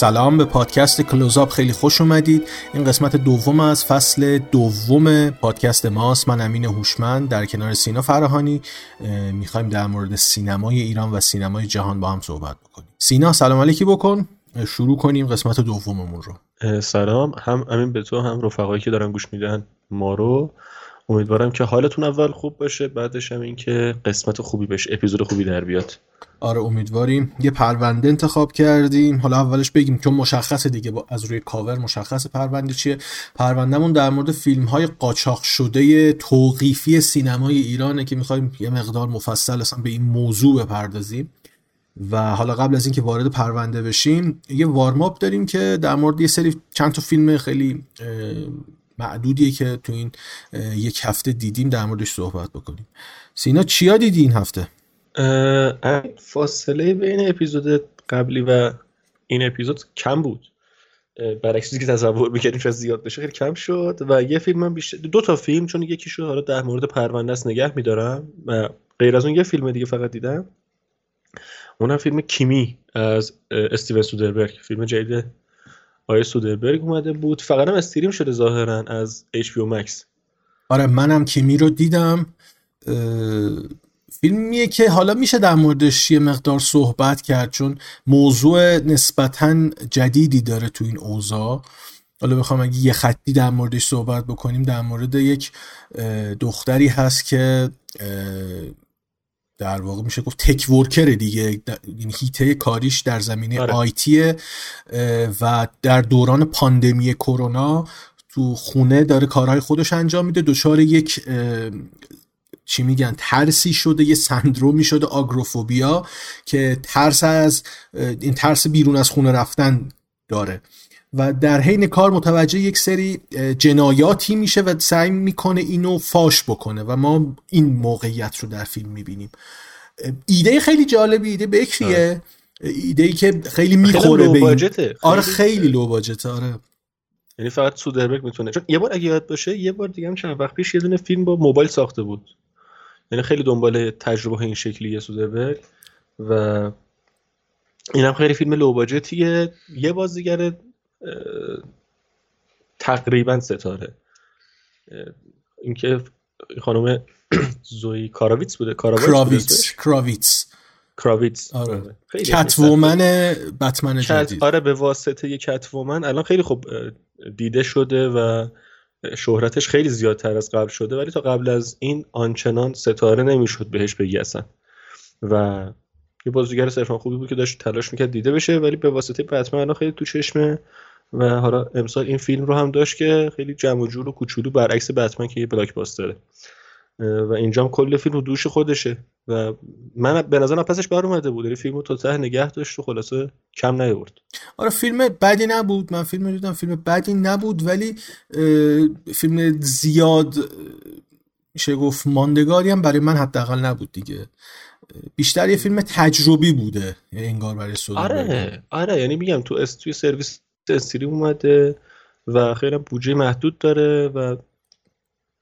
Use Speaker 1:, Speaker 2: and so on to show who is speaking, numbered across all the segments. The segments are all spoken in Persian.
Speaker 1: سلام به پادکست کلوزاب خیلی خوش اومدید. این قسمت دوم از فصل دوم پادکست ماست. من امین هوشمند در کنار سینا فراهانی. می‌خوایم در مورد سینمای ایران و سینمای جهان با هم صحبت بکنیم. سینا سلام علیکی بکن. شروع کنیم قسمت دوممون
Speaker 2: رو. سلام. هم امین به تو هم رفقایی که دارن گوش میدن ما رو. امیدوارم که حالتون اول خوب باشه بعدش هم این که قسمت خوبی بشه اپیزود خوبی در بیاد.
Speaker 1: آره امیدواریم. یه پرونده انتخاب کردیم. حالا اولش بگیم چون مشخصه دیگه با از روی کاور مشخص پرونده چیه. پروندهمون در مورد فیلم های قاچاق شده توقیفی سینمای ایرانه که می‌خوایم یه مقدار مفصل اصلا به این موضوع بپردازیم. و حالا قبل از اینکه وارد پرونده بشیم یه وارماپ داریم که در مورد یه سری چند تا فیلم خیلی معدودیه که تو این یک هفته دیدیم در موردش صحبت بکنیم. سینا چیا دیدی این هفته؟
Speaker 2: فاصله بین اپیزود قبلی و این اپیزود کم بود. برعکس که تصور می‌کردیم شاید زیاد بشه خیلی کم شد. و یه فیلم من بیشتر دو تا فیلم چون یکی شد حالا در مورد پرونده است نگه میدارم و غیر از اون یه فیلم دیگه فقط دیدم. اونم فیلم کیمی از استیون سودربرگ فیلم جدید آیه سودربرگ اومده بود. فقط هم استریم شده ظاهرا از HBO Max
Speaker 1: آره منم کیمی رو دیدم. فیلمیه که حالا میشه در موردش یه مقدار صحبت کرد چون موضوع نسبتا جدیدی داره تو این اوضاع. حالا بخوام اگه یه خطی در موردش صحبت بکنیم در مورد یک دختری هست که در واقع میشه گفت تک ورکر دیگه. این یعنی هیته کاریش در زمینه آره. آیتیه و در دوران پاندمی کرونا تو خونه داره کارهای خودش انجام میده. دچار یک چی میگن ترسی شده یه سندرومی شده آگروفوبیا که ترس از این ترس بیرون از خونه رفتن داره. و در حین کار متوجه یک سری جنایاتی میشه و سعی می‌کنه اینو فاش بکنه و ما این موقعیت رو در فیلم می‌بینیم. ایده خیلی جالبی ایده بکریه. ایده ای که خیلی می‌خوره
Speaker 2: به
Speaker 1: آره خیلی لو باجته آره.
Speaker 2: یعنی فقط سودربرگ می‌تونه. چون یه بار اگه یاد باشه یه بار دیگه هم چند وقت پیش یه دونه فیلم با موبایل ساخته بود. یعنی خیلی دنبال تجربه این شکلیه سودربرگ و اینم خیلی فیلم لو باجتیه یه بازیگر تقریبا ستاره. اینکه خانم زوی کاراویتس بوده.
Speaker 1: کراویتس کراویتس.
Speaker 2: کراویتس.
Speaker 1: آره. کتومن بتمن جدید.
Speaker 2: آره به واسطه یه کتومن الان خیلی خوب دیده شده و شهرتش خیلی زیادتر از قبل شده ولی تا قبل از این آنچنان ستاره نمی‌شد بهش بگی اصلا. و یه بازیگر صرفا خوبی بود که داشت تلاش می‌کرد دیده بشه ولی به واسطه بتمن الان خیلی تو چشمه و حالا امسال این فیلم رو هم داشت که خیلی جمع و جور و کوچولو برعکس بتمن که یه بلاک باستره و اینجا هم کل فیلم رو دوش خودشه. و من به نظرم پسش بر اومده بود. یعنی فیلم رو تا ته نگه داشت و خلاصه کم نیورد
Speaker 1: آره فیلم بدی نبود. من فیلم دیدم فیلم بدی نبود. ولی فیلم زیاد میشه گفت ماندگاری هم برای من حداقل نبود دیگه. بیشتر یه فیلم تجربی بوده. یعنی انگار برای
Speaker 2: آره آره. یعنی میگم تو استوی سرویس استریم اومده و خیلی بودجه محدود داره و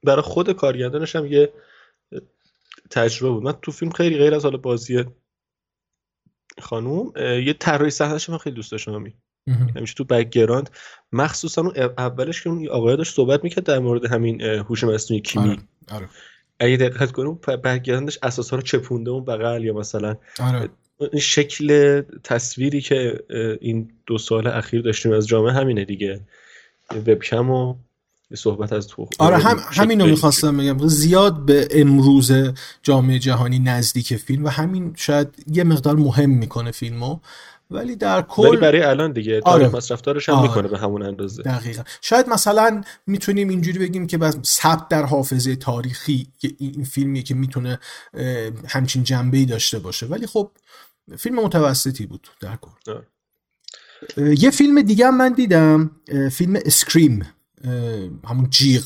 Speaker 2: برای خود کارگردانش هم یه تجربه بود من تو فیلم خیلی غیر از حالا بازی خانوم یه طراحی صحنه‌اش من خیلی دوست داشتم همیشه تو background مخصوصا اون اولش که اون آقای داشت صحبت می‌کرد در مورد همین هوش مصنوعی کیمی آره. آره. اگه دقت کنیم background ش اساسا رو چپونده اون بغل یا مثلا آره. شکل تصویری که این دو سال اخیر داشتیم از جامعه همینه دیگه. وبکم و صحبت از تو.
Speaker 1: آره هم همینو می‌خواستم بگم. زیاد به امروز جامعه جهانی نزدیک فیلم و همین شاید یه مقدار مهم می‌کنه فیلمو. ولی در کل
Speaker 2: ولی برای الان دیگه آره. مصرفدارش هم آره. می‌کنه به همون اندازه.
Speaker 1: دقیقا. شاید مثلا می‌تونیم اینجوری بگیم که بس ثبت در حافظه تاریخی این فیلمیه که می‌تونه همچین جنبه داشته باشه. ولی خب فیلم متوسطی بود در کل. یه فیلم دیگه هم من دیدم فیلم اسکریم همون جیغ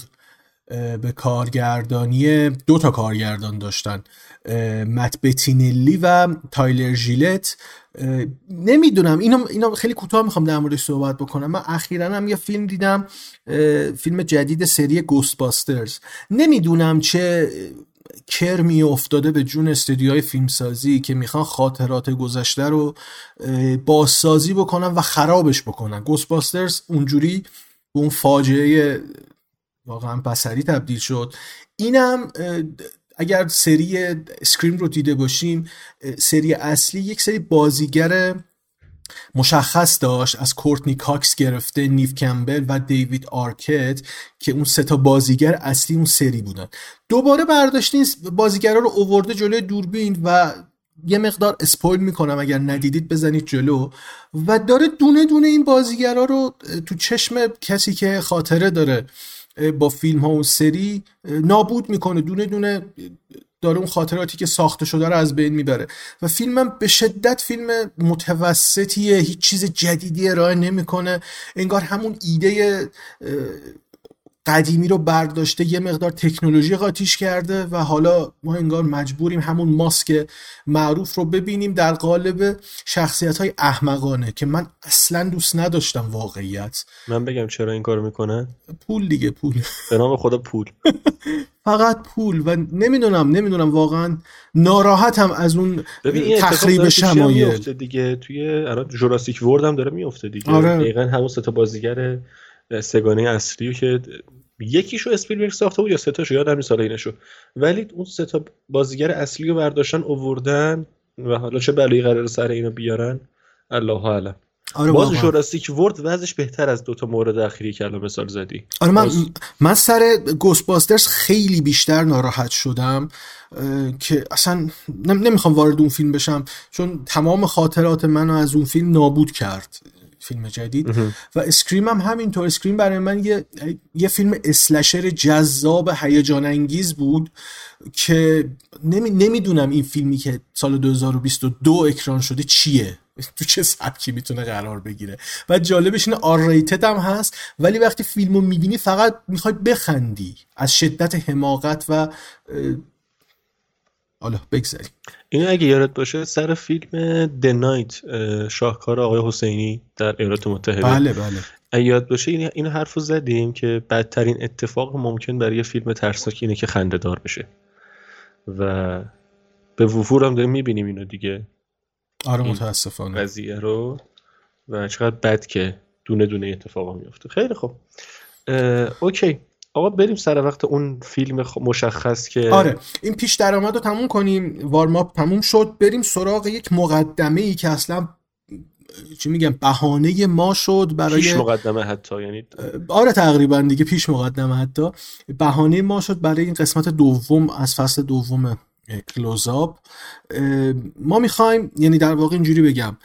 Speaker 1: به کارگردانی دو تا کارگردان داشتن مت بتینلی و تایلر ژیلت. نمی‌دونم اینو اینو خیلی کوتاه می‌خوام در موردش صحبت بکنم. من اخیرا هم یه فیلم دیدم فیلم جدید سری گوست باسترز نمی‌دونم چه کرمی افتاده به جون استودیوهای فیلمسازی که می‌خوان خاطرات گذشته رو بازسازی بکنن و خرابش بکنن. Ghostbusters اونجوری به اون فاجعه واقعا بسری تبدیل شد. اینم اگر سری Scream رو دیده باشیم سری اصلی یک سری بازیگر مشخص داشت از کورتنی کاکس گرفته نیف کمبل و دیوید آرکت که اون سه تا بازیگر اصلی اون سری بودن. دوباره برداشتین بازیگرا رو اوورده جلوی دوربین و یه مقدار اسپویل می‌کنم اگر ندیدید بزنید جلو. و داره دونه دونه این بازیگرا رو تو چشم کسی که خاطره داره با فیلم ها اون سری نابود می‌کنه. دونه دونه داره اون خاطراتی که ساخته شده رو از بین می‌بره. و فیلمم به شدت فیلم متوسطیه هیچ چیز جدیدی ارائه نمی‌کنه. انگار همون ایده قدیمی رو برداشته یه مقدار تکنولوژی قاطیش کرده و حالا ما انگار مجبوریم همون ماسک معروف رو ببینیم در قالب شخصیت های احمقانه که من اصلا دوست نداشتم واقعیت.
Speaker 2: من بگم چرا این کارو می‌کنه
Speaker 1: پول دیگه پول.
Speaker 2: به نام خدا پول.
Speaker 1: فقط پول و نمی‌دونم نمی‌دونم واقعا ناراحتم از اون تخریب شمایل.
Speaker 2: دیگه؟ توی الان جوراسیک ورد هم داره میفته دیگه. آره. دقیقا همون سه بازیگر سگانه اصلی که یکیشو اسپیلبرگ ساخته بود یا سه تاشو یادم نیست اینشو. ولی اون سه تا بازیگر اصلی رو برداشتن اووردن و حالا چه بلایی قرار سر اینو بیارن؟ الله اعلم. آره باز جوراسیک ورد وضعش بهتر از دوتا مورد اخیری که الان مثال زدی.
Speaker 1: آره من, من سر گوسپاسترز خیلی بیشتر ناراحت شدم که اصلا نمی‌خوام وارد اون فیلم بشم چون تمام خاطرات منو از اون فیلم نابود کرد. فیلم جدید. و Scream هم همینطور. Scream برای من یه, یه فیلم slasher جذاب هیجان انگیز بود که نمی... نمی‌دونم این فیلمی که سال 2022 اکران شده چیه. تو چه سبکی می‌تونه قرار بگیره؟ و جالبش اینه R هم هست ولی وقتی فیلمو می‌بینی فقط می‌خوای بخندی. از شدت حماقت و حالا بگذاریم.
Speaker 2: این اگه یادت باشه سر فیلم د نایت شاهکار آقای حسینی در ایالات متحده.
Speaker 1: بله بله.
Speaker 2: اگه یاد باشه این اینو حرفو زدیم که بدترین اتفاق ممکن برای یه فیلم ترسناک اینه که خنده دار بشه. و به وفور هم داریم می‌بینیم اینو دیگه.
Speaker 1: آره متاسفانه.
Speaker 2: قضیه رو. و چقدر بد که دونه دونه اتفاق میفته خیلی خوب. اوکی. آقا بریم سر وقت اون فیلم مشخص که
Speaker 1: آره این پیش درآمد رو تموم کنیم وارماپ تموم شد بریم سراغ یک مقدمه ای که اصلا چی میگم بهانه ما شد برای
Speaker 2: پیش مقدمه حتی یعنی
Speaker 1: آره تقریبا دیگه پیش مقدمه حتی. بهانه ما شد برای این قسمت دوم از فصل دوم کلوزاب ما می‌خوایم یعنی در واقع اینجوری بگم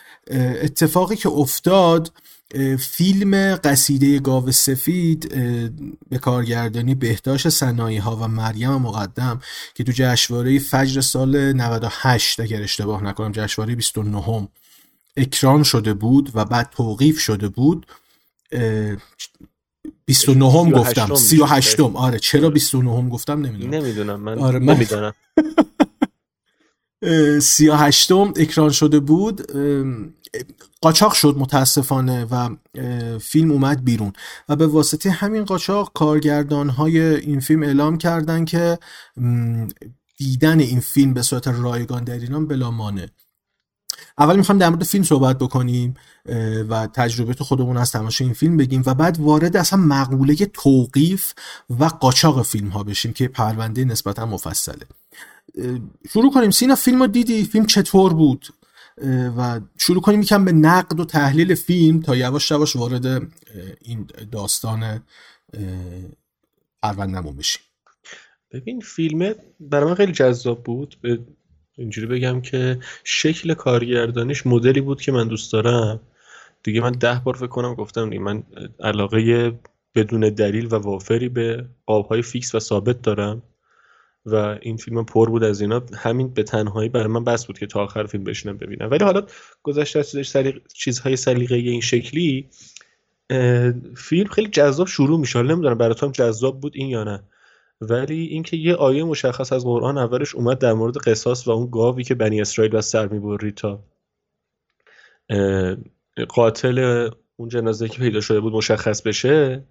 Speaker 1: اتفاقی که افتاد فیلم قصیده گاو سفید به کارگردانی بهداشت سنایی ها و مریم مقدم که تو جشنواره فجر سال 98 اگر اشتباه نکنم جشنواره 29 اکران شده بود و بعد توقیف شده بود. 29 هم گفتم. 38 هم آره چرا 29 هم گفتم؟ نمی‌دونم.
Speaker 2: نمی‌دونم من آره من نمی‌دونم.
Speaker 1: 38 اکران شده بود. قاچاق شد متاسفانه و فیلم اومد بیرون. و به واسطه همین قاچاق کارگردان های این فیلم اعلام کردن که دیدن این فیلم به صورت رایگان در ایران بلا مانه اول می‌خوایم در مورد فیلم صحبت بکنیم و تجربه خودمون از تماشای این فیلم بگیم و بعد وارد اصلا مقوله توقیف و قاچاق فیلم ها بشیم که پرونده نسبتا مفصله. شروع کنیم. سینا فیلم رو دیدی؟ فیلم چطور بود؟ و شروع کنیم یکم به نقد و تحلیل فیلم تا یواش یواش وارد این داستان پروندهمون بشیم.
Speaker 2: ببین فیلم برای من خیلی جذاب بود. به اینجوری بگم که شکل کارگردانیش مدلی بود که من دوست دارم. دیگه من ده بار فکر کنم گفتم دیگه من علاقه بدون دلیل و وافری به قابهای فیکس و ثابت دارم. و این فیلم پر بود از اینا. همین به تنهایی برای من بس بود که تا آخر فیلم بشینم ببینم. ولی حالا گذشته از سلیق... چیزهای سلیقه این شکلی فیلم خیلی جذاب شروع میشه. نمی‌دونم برای هم جذاب بود این یا نه. ولی اینکه یه آیه مشخص از قرآن اولش اومد در مورد قصاص و اون گاوی که بنی اسرائیل و سر می‌برید تا قاتل اون جنازه که پیدا شده بود مشخص بشه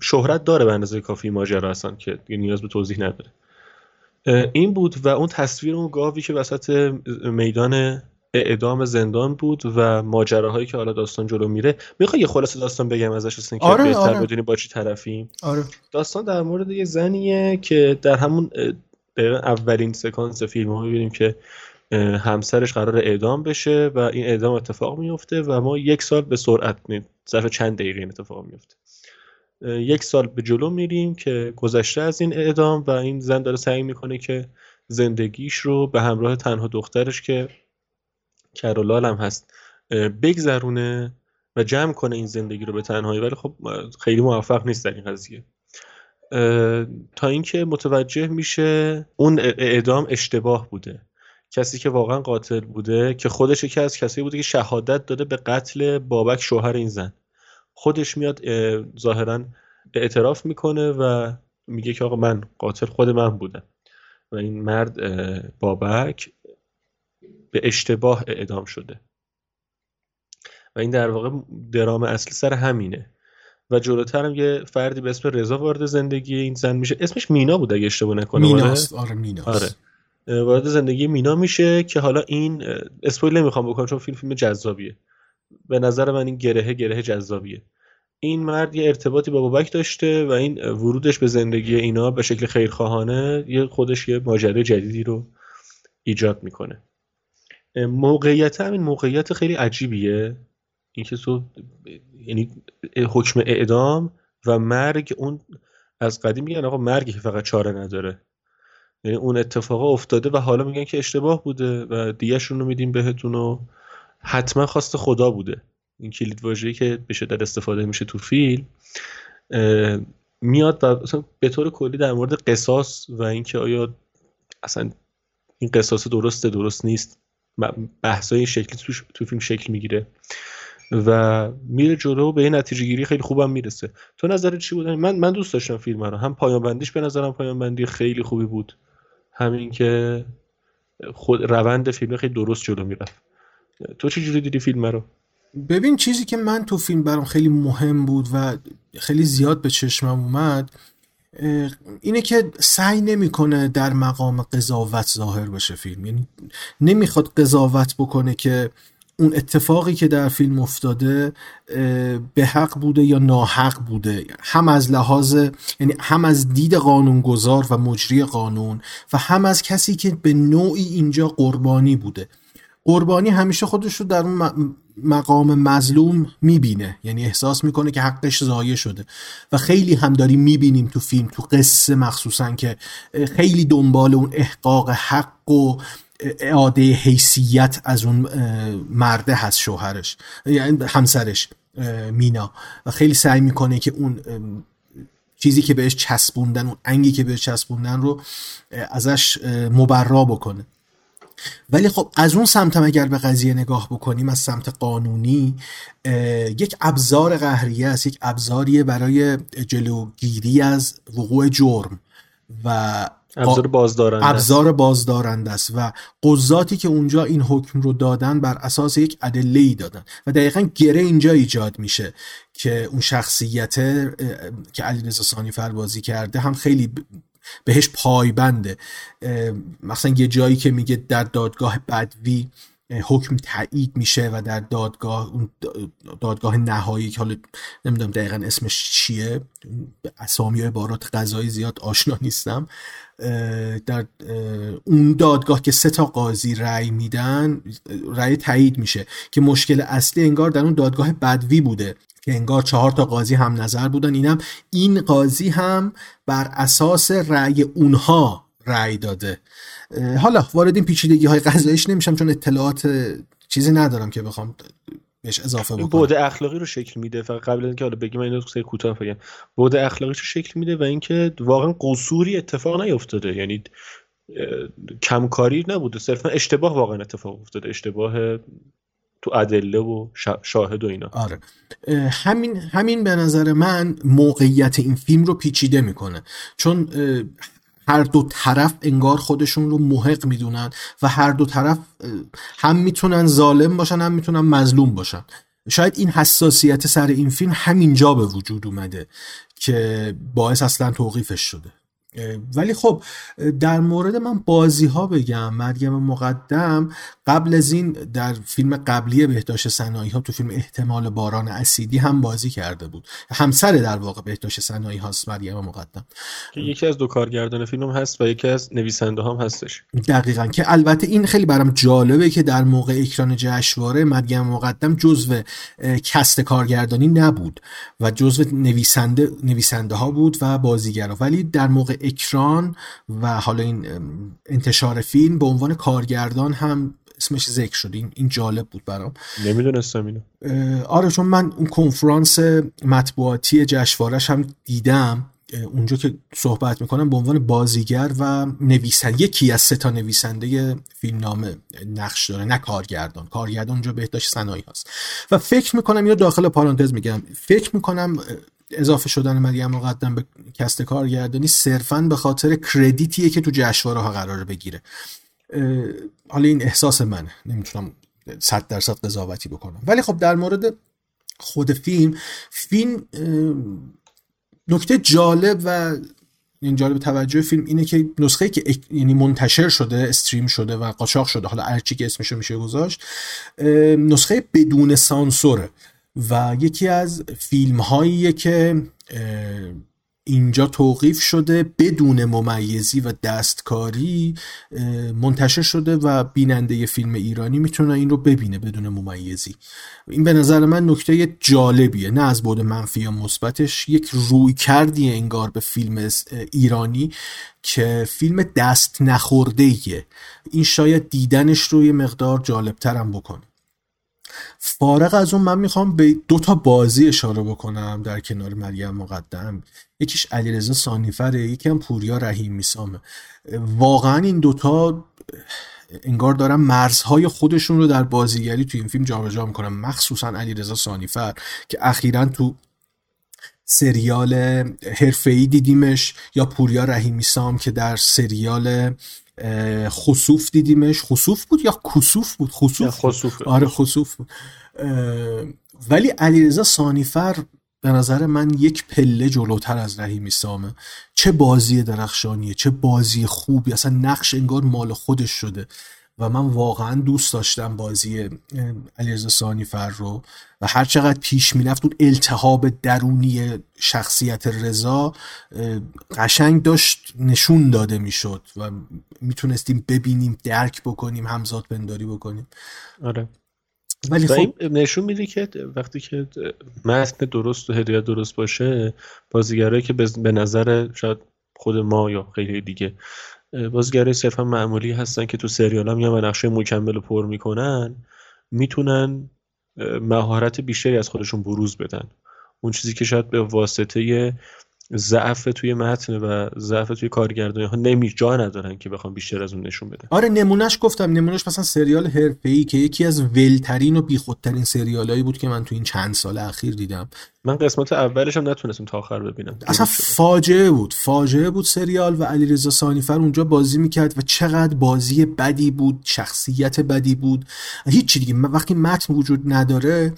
Speaker 2: شهرت داره به اندازه کافی ماجرا هستن که نیاز به توضیح نداره این بود و اون تصویر اون گاوی که وسط میدان اعدام زندان بود و ماجراهایی که حالا داستان جلو میره می‌خوای یه خلاصه داستان بگم ازش اصلا که
Speaker 1: آره،
Speaker 2: بهتر
Speaker 1: آره.
Speaker 2: بدونی با چی طرفیم
Speaker 1: آره.
Speaker 2: داستان در مورد یه زنیه که در همون اولین سکانس فیلم ها می‌بینیم که همسرش قرار اعدام بشه و این اعدام اتفاق میفته و ما یک سال به سرعت ظرف چند دقیقه این اتفاق میفته یک سال به جلو میریم که گذشته از این اعدام و این زن داره سعی می‌کنه که زندگیش رو به همراه تنها دخترش که کرولال هم هست بگذرونه و جمع کنه این زندگی رو به تنهایی. ولی خب خیلی موفق نیست در این قضیه. تا اینکه متوجه میشه اون اعدام اشتباه بوده. کسی که واقعا قاتل بوده که خودش یکی از کسایی بوده که شهادت داده به قتل بابک شوهر این زن. خودش میاد ظاهرا اعتراف می‌کنه و میگه که آقا من قاتل خود من بودم. و این مرد بابک به اشتباه اعدام شده. و این در واقع درام اصلی سر همینه. و جلوتر هم یه فردی به اسم رضا وارد زندگی این زن میشه. اسمش مینا بود اگه اشتباه نکنم.
Speaker 1: میناست آره؟ میناست
Speaker 2: آره. وارد زندگی مینا میشه که حالا این اسپویل نمی‌خوام بکنم چون فیلم فیلم جذابیه. به نظر من این گره گره جذابیه. این مرد یه ارتباطی با بابک داشته و این ورودش به زندگی اینا به شکل خیرخواهانه یه خودش یه ماجرای جدیدی رو ایجاد می‌کنه. موقعیت همین موقعیت خیلی عجیبیه. اینکه تو یعنی حکم اعدام و مرگ اون از قدیم میگن آقا مرگی که فقط چاره نداره. یعنی اون اتفاق افتاده و حالا میگن که اشتباه بوده و دیگهشون رو میدیم بهتون و حتما خواست خدا بوده. این کلید واژه‌ای که به شدت استفاده میشه تو فیلم میاد و به طور کلی در مورد قصاص و اینکه آیا اصلا این قصاص درسته درست نیست بحثای شکلی تو, تو فیلم شکل می‌گیره و میره جلو به این نتیجه گیری خیلی خوبم می‌رسه. تو نظرت چی بود؟ من من دوست داشتم فیلم رو. هم پایان بندیش به نظرم پایان بندی خیلی خوبی بود. همین که خود روند فیلم خیلی درست جلو می‌رفت. تو چه جوری دیدی فیلم رو؟
Speaker 1: ببین چیزی که من تو فیلم برام خیلی مهم بود و خیلی زیاد به چشمم اومد اینه که سعی نمی‌کنه در مقام قضاوت ظاهر بشه فیلم. یعنی نمی‌خواد قضاوت بکنه که اون اتفاقی که در فیلم افتاده به حق بوده یا ناحق بوده؟ هم از لحاظ یعنی هم از دید قانونگذار و مجری قانون و هم از کسی که به نوعی اینجا قربانی بوده. قربانی همیشه خودش رو در اون مقام مظلوم می‌بینه. یعنی احساس می‌کنه که حقش ضایع شده. و خیلی هم داریم می‌بینیم تو فیلم تو قصه مخصوصا که خیلی دنبال اون احقاق حق و اعاده حیثیت از اون مرده هست شوهرش یعنی همسرش مینا. خیلی سعی می‌کنه که اون چیزی که بهش چسبوندن اون انگی که بهش چسبوندن رو ازش مبرا بکنه. ولی خب از اون سمت اگر به قضیه نگاه بکنیم از سمت قانونی یک ابزار قهریه است یک ابزاریه برای جلوگیری از وقوع جرم و
Speaker 2: ابزار بازدارنده.
Speaker 1: ابزار بازدارنده است و قضاتی که اونجا این حکم رو دادن بر اساس یک ادله ای دادن و دقیقا گره اینجا ایجاد میشه که اون شخصیت که علیرضا سانیفر بازی کرده هم خیلی بهش پایبنده. مثلا یه جایی که میگه در دادگاه بدوی حکم تایید میشه و در دادگاه اون دادگاه نهایی که حالا نمی‌دونم دقیقا اسمش چیه اسامی و عبارات قضایی زیاد آشنا نیستم. در اون دادگاه که سه تا قاضی رأی میدن رأی تایید میشه که مشکل اصلی انگار در اون دادگاه بدوی بوده که انگار چهار تا قاضی هم نظر بودن. اینم این قاضی هم بر اساس رأی اونها رأی داده. حالا وارد این پیچیدگی های قضاییش نمیشم چون اطلاعات چیزی ندارم که بخوام بهش اضافه بکنم
Speaker 2: بود اخلاقی رو شکل میده. فقط قبل اینکه حالا بگیم اینو سری کوتاه بگم. بود اخلاقی رو شکل میده و اینکه واقعا قصوری اتفاق نیفتاده. یعنی کمکاری نبوده. صرفا اشتباه واقعا اتفاق افتاده. اشتباه تو ادله و شاهد و اینا.
Speaker 1: آره. همین همین به نظر من موقعیت این فیلم رو پیچیده می‌کنه. چون هر دو طرف انگار خودشون رو محق می‌دونن و هر دو طرف هم می‌تونن ظالم باشن هم می‌تونن مظلوم باشن. شاید این حساسیت سر این فیلم همینجا به وجود اومده که باعث اصلا توقیفش شده. ولی خب در مورد من بازی ها بگم مریم مقدم قبل از این در فیلم قبلی بهداشت سنایی ها تو فیلم احتمال باران اسیدی هم بازی کرده بود. همسر در واقع بهداشت سنایی هاست مریم مقدم.
Speaker 2: که یکی از دو کارگردان فیلم هست و یکی از نویسنده هم هستش.
Speaker 1: دقیقا که البته این خیلی برام جالبه که در موقع اکران جشنواره مریم مقدم جزو کست کارگردانی نبود و جزو نویسنده نویسنده ها بود و بازیگرا. ولی در موقع اکران و حالا این انتشار فیلم به عنوان کارگردان هم اسمش ذکر شد. این, این جالب بود برام.
Speaker 2: نمی‌دونستم اینو.
Speaker 1: آره چون من اون کنفرانس مطبوعاتی جشنوارش هم دیدم. اونجا که صحبت می‌کنم به عنوان بازیگر و نویسنده یکی از سه تا نویسنده فیلمنامه نقش داره نه کارگردان. کارگردان اونجا بهداشت صنایع هست و فکر می‌کنم یا داخل پارانتز میگم. فکر می‌کنم اضافه شدن مریم مقدم به کست کارگردانی صرفا به خاطر کردیتیه که تو جشنواره ها قرار بگیره. حالا این احساس منه. نمی‌تونم صد درصد قضاوتی بکنم. ولی خب در مورد خود فیلم فیلم نکته جالب و این جالب توجه فیلم اینه که نسخه که یعنی منتشر شده استریم شده و قاچاق شده حالا هرچی که اسمشو میشه گذاشت نسخه بدون سانسوره. و یکی از فیلم هاییه که اینجا توقیف شده بدون ممیزی و دستکاری منتشر شده و بیننده فیلم ایرانی می‌تونه این رو ببینه بدون ممیزی. این به نظر من نکته جالبیه نه از بود منفی یا مثبتش یک روی کردی انگار به فیلم ایرانی که فیلم دست نخورده این شاید دیدنش روی مقدار جالبترم بکنه. فارغ از اون من می‌خوام به دو تا بازی اشاره بکنم در کنار مریم مقدم. یکیش علیرضا سانیفره یکی هم پوریا رحیم میسامه واقعا این دوتا انگار دارن مرزهای خودشون رو در بازیگری تو این فیلم جابجا می‌کنن. مخصوصا علیرضا سانیفر که اخیرا تو سریال حرفه‌ای دیدیمش یا پوریا رحیمی سام که در سریال خصوف دیدیمش. خصوف بود یا کسوف بود؟ خصوف,
Speaker 2: خصوف.
Speaker 1: آره خصوف بود. ولی علیرضا سانیفر به نظر من یک پله جلوتر از رحیمی سامه. چه بازی درخشانیه چه بازی خوبی. اصلا نقش انگار مال خودش شده. و من واقعا دوست داشتم بازی علیرضا سانیفر رو و هر چقدر پیش می‌رفت اون التهاب درونی شخصیت رضا قشنگ داشت نشون داده می‌شد و می‌تونستیم ببینیم درک بکنیم همزاد پنداری بکنیم.
Speaker 2: آره. ولی خب نشون میده که وقتی که متن درست و هدایت درست باشه بازیگرایی که به نظر شاید خود ما یا خیلی دیگه بازیگرای صرفا معمولی هستن که تو سریال هم و نقشه مکمل پر می‌کنن می‌تونن مهارت بیشتری از خودشون بروز بدن. اون چیزی که شاید به واسطه ضعف توی متن و ضعف توی کارگردانی ها نمی جا ندارن که بخوام بیشتر از اون نشون بدن.
Speaker 1: آره نمونهش گفتم. نمونهش مثلا سریال ای که یکی از ولترین و بیخودترین سریالایی بود که من تو این چند سال اخیر دیدم.
Speaker 2: من قسمت اولش هم نتونستم تا آخر ببینم.
Speaker 1: اصلا فاجعه بود فاجعه بود سریال و علیرضا سانیفر اونجا بازی می‌کرد و چقدر بازی بدی بود شخصیت بدی بود. هیچ دیگه. وقتی متن وجود نداره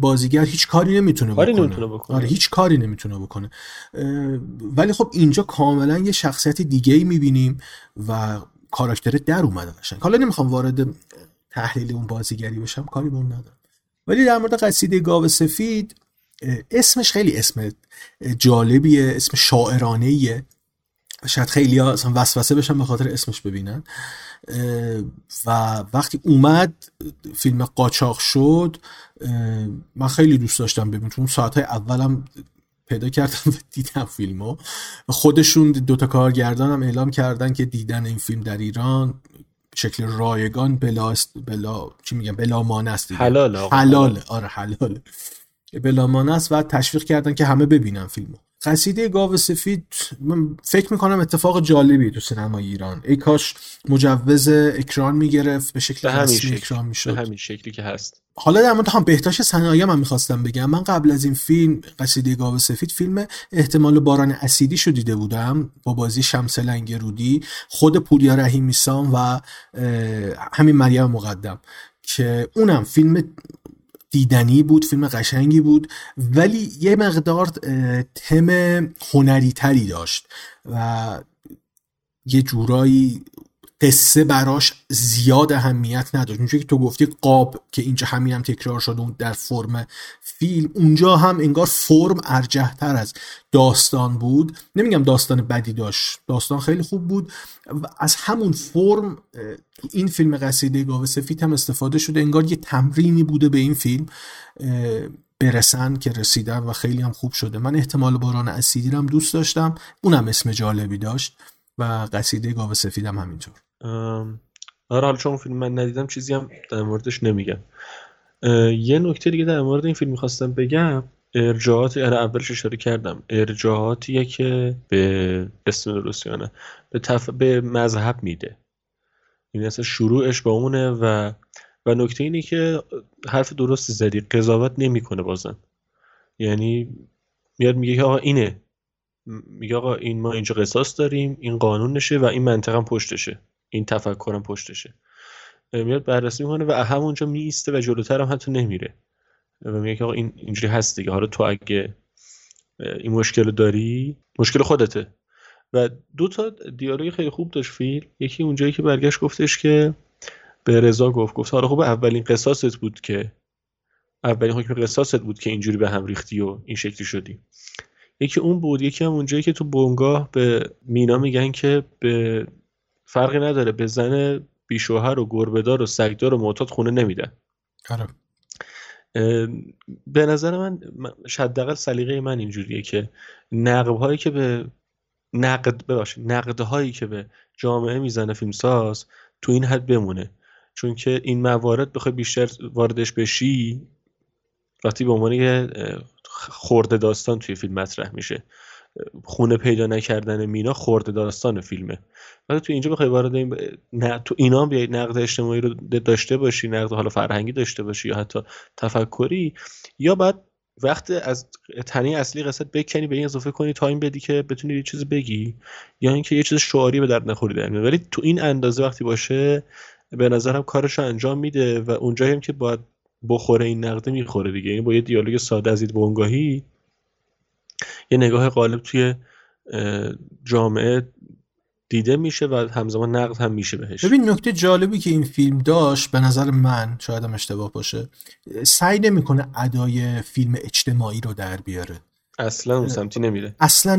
Speaker 1: بازیگر هیچ کاری نمی‌تونه بکنه,
Speaker 2: نمی‌تونه بکنه.
Speaker 1: آره هیچ کاری نمی‌تونه بکنه. ولی خب اینجا کاملا یه شخصیت دیگه ای می‌بینیم و کاراکتر در اومده قشنگ. حالا نمی‌خوام وارد تحلیل اون بازیگری بشم کاری اون ندارم. ولی در مورد قصیده گاو سفید اسمش خیلی اسم جالبیه اسم شاعرانه ایه شاید خیلی ها اصلا وسوسه بشن به خاطر اسمش ببینن. و وقتی اومد فیلم قاچاق شد من خیلی دوست داشتم ببینم. چون ساعتهای اولم پیدا کردم و دیدم فیلمو. خودشون دوتا کارگردان هم اعلام کردن که دیدن این فیلم در ایران شکل رایگان بلا بلا چی میگم بلا مانع است
Speaker 2: حلال
Speaker 1: حلاله آره حلاله بلامان است و تشویق کردن که همه ببینن فیلمو. قصیده گاو سفید من فکر می‌کنم اتفاق جالبی تو سینما ایران. ای کاش مجوز اکران می‌گرفت به شکل رسمی اکران می‌شد.
Speaker 2: به همین شکلی که هست.
Speaker 1: حالا در مورد هم بهداشت صنایع من می‌خواستم بگم. من قبل از این فیلم قصیده گاو سفید فیلم احتمال باران اسیدی شو دیده بودم با بازی شمس رودی خود پوریا رحیمی سام و همین مریم مقدم. که اونم فیلم دیدنی بود فیلم قشنگی بود ولی یه مقدار تم هنری تری داشت و یه جورایی قصه براش زیاد اهمیت نداشت. اونجا که تو گفتی قاب که اینجا همین هم تکرار شده در فرم فیلم اونجا هم انگار فرم ارجه تر از داستان بود. نمیگم داستان بدی داشت داستان خیلی خوب بود. و از همون فرم تو این فیلم قصیده گاوه سفید هم استفاده شده. انگار یه تمرینی بوده به این فیلم برسن که رسیدن و خیلی هم خوب شده. من احتمال باران اسیدی هم دوست داشتم. اونم اسم جالبی داشت و قصیده گاوه سفیدم همینطور.
Speaker 2: آره حالا چون فیلم من ندیدم چیزی هم در موردش نمیگم. یه نکته دیگه در مورد این فیلم می‌خواستم بگم. ارجاعات یعنی اولش اشاره کردم. ارجاعاتیه که به اسم روسیانه به, تف... به مذهب میده. این یعنی اصلا شروعش با اونه و و نکته اینه که حرف درستی زدی قضاوت نمی‌کنه بازم. یعنی میاد میگه آقا اینه. میگه آقا این ما اینجا قصاص داریم این قانون نشه و این منطقه پشتشه. این تفکرم پشتشه. میاد بررسی می‌کنه و همونجا میسته و جلوتر هم حتی نمیره. و میگه که آقا این اینجوری هست دیگه. حالا تو اگه این مشکل داری مشکل خودته. و دو تا دیالوگ خیلی خوب داشت فیل. یکی اونجایی که برگشت گفتش که به رضا گفت گفت حالا خوب اولین قصاصت بود که اولین حکم قصاصت بود که اینجوری به هم ریختی و این شکلی شدی. یکی اون بود یکی هم اونجایی که تو بونگاه به مینا میگن که به فرقی نداره به زن بیشوهر و گربهدار و سگدار و معتاد خونه نمیدن.
Speaker 1: آره.
Speaker 2: به نظر من حداقل سلیقه من اینجوریه که نقب هایی که به نقد ببخشید نقد هایی که به جامعه می‌زنه فیلمساز تو این حد بمونه. چون که این موارد بخوای بیشتر واردش بشی وقتی به عنوان یه خورده داستان توی فیلم مطرح میشه. خونه پیدا نکردن مینا خورده داستان فیلمه. ولی تو اینجا بخوای وارد این نه تو اینا بیای نقد اجتماعی رو داشته باشی نقد حالا فرهنگی داشته باشی یا حتی تفکری یا بعد وقت از تنی اصلی قصد بکنی به این اضافه کنی تایم بدی که بتونی یه چیز بگی یا اینکه یه چیز شعاری به درد نخوری در ولی تو این اندازه وقتی باشه به نظرم کارش انجام میده و اونجایی هم که باید بخوره این نقده می‌خوره دیگه. این با یه دیالوگ ساده از بونگاهی یه نگاه غالب توی جامعه دیده میشه و همزمان نقد هم میشه بهش.
Speaker 1: ببین نکته جالبی که این فیلم داشت به نظر من شاید هم اشتباه باشه سعی نمی‌کنه ادای فیلم اجتماعی رو در بیاره.
Speaker 2: اصلا اون سمتی نمیره.
Speaker 1: اصلا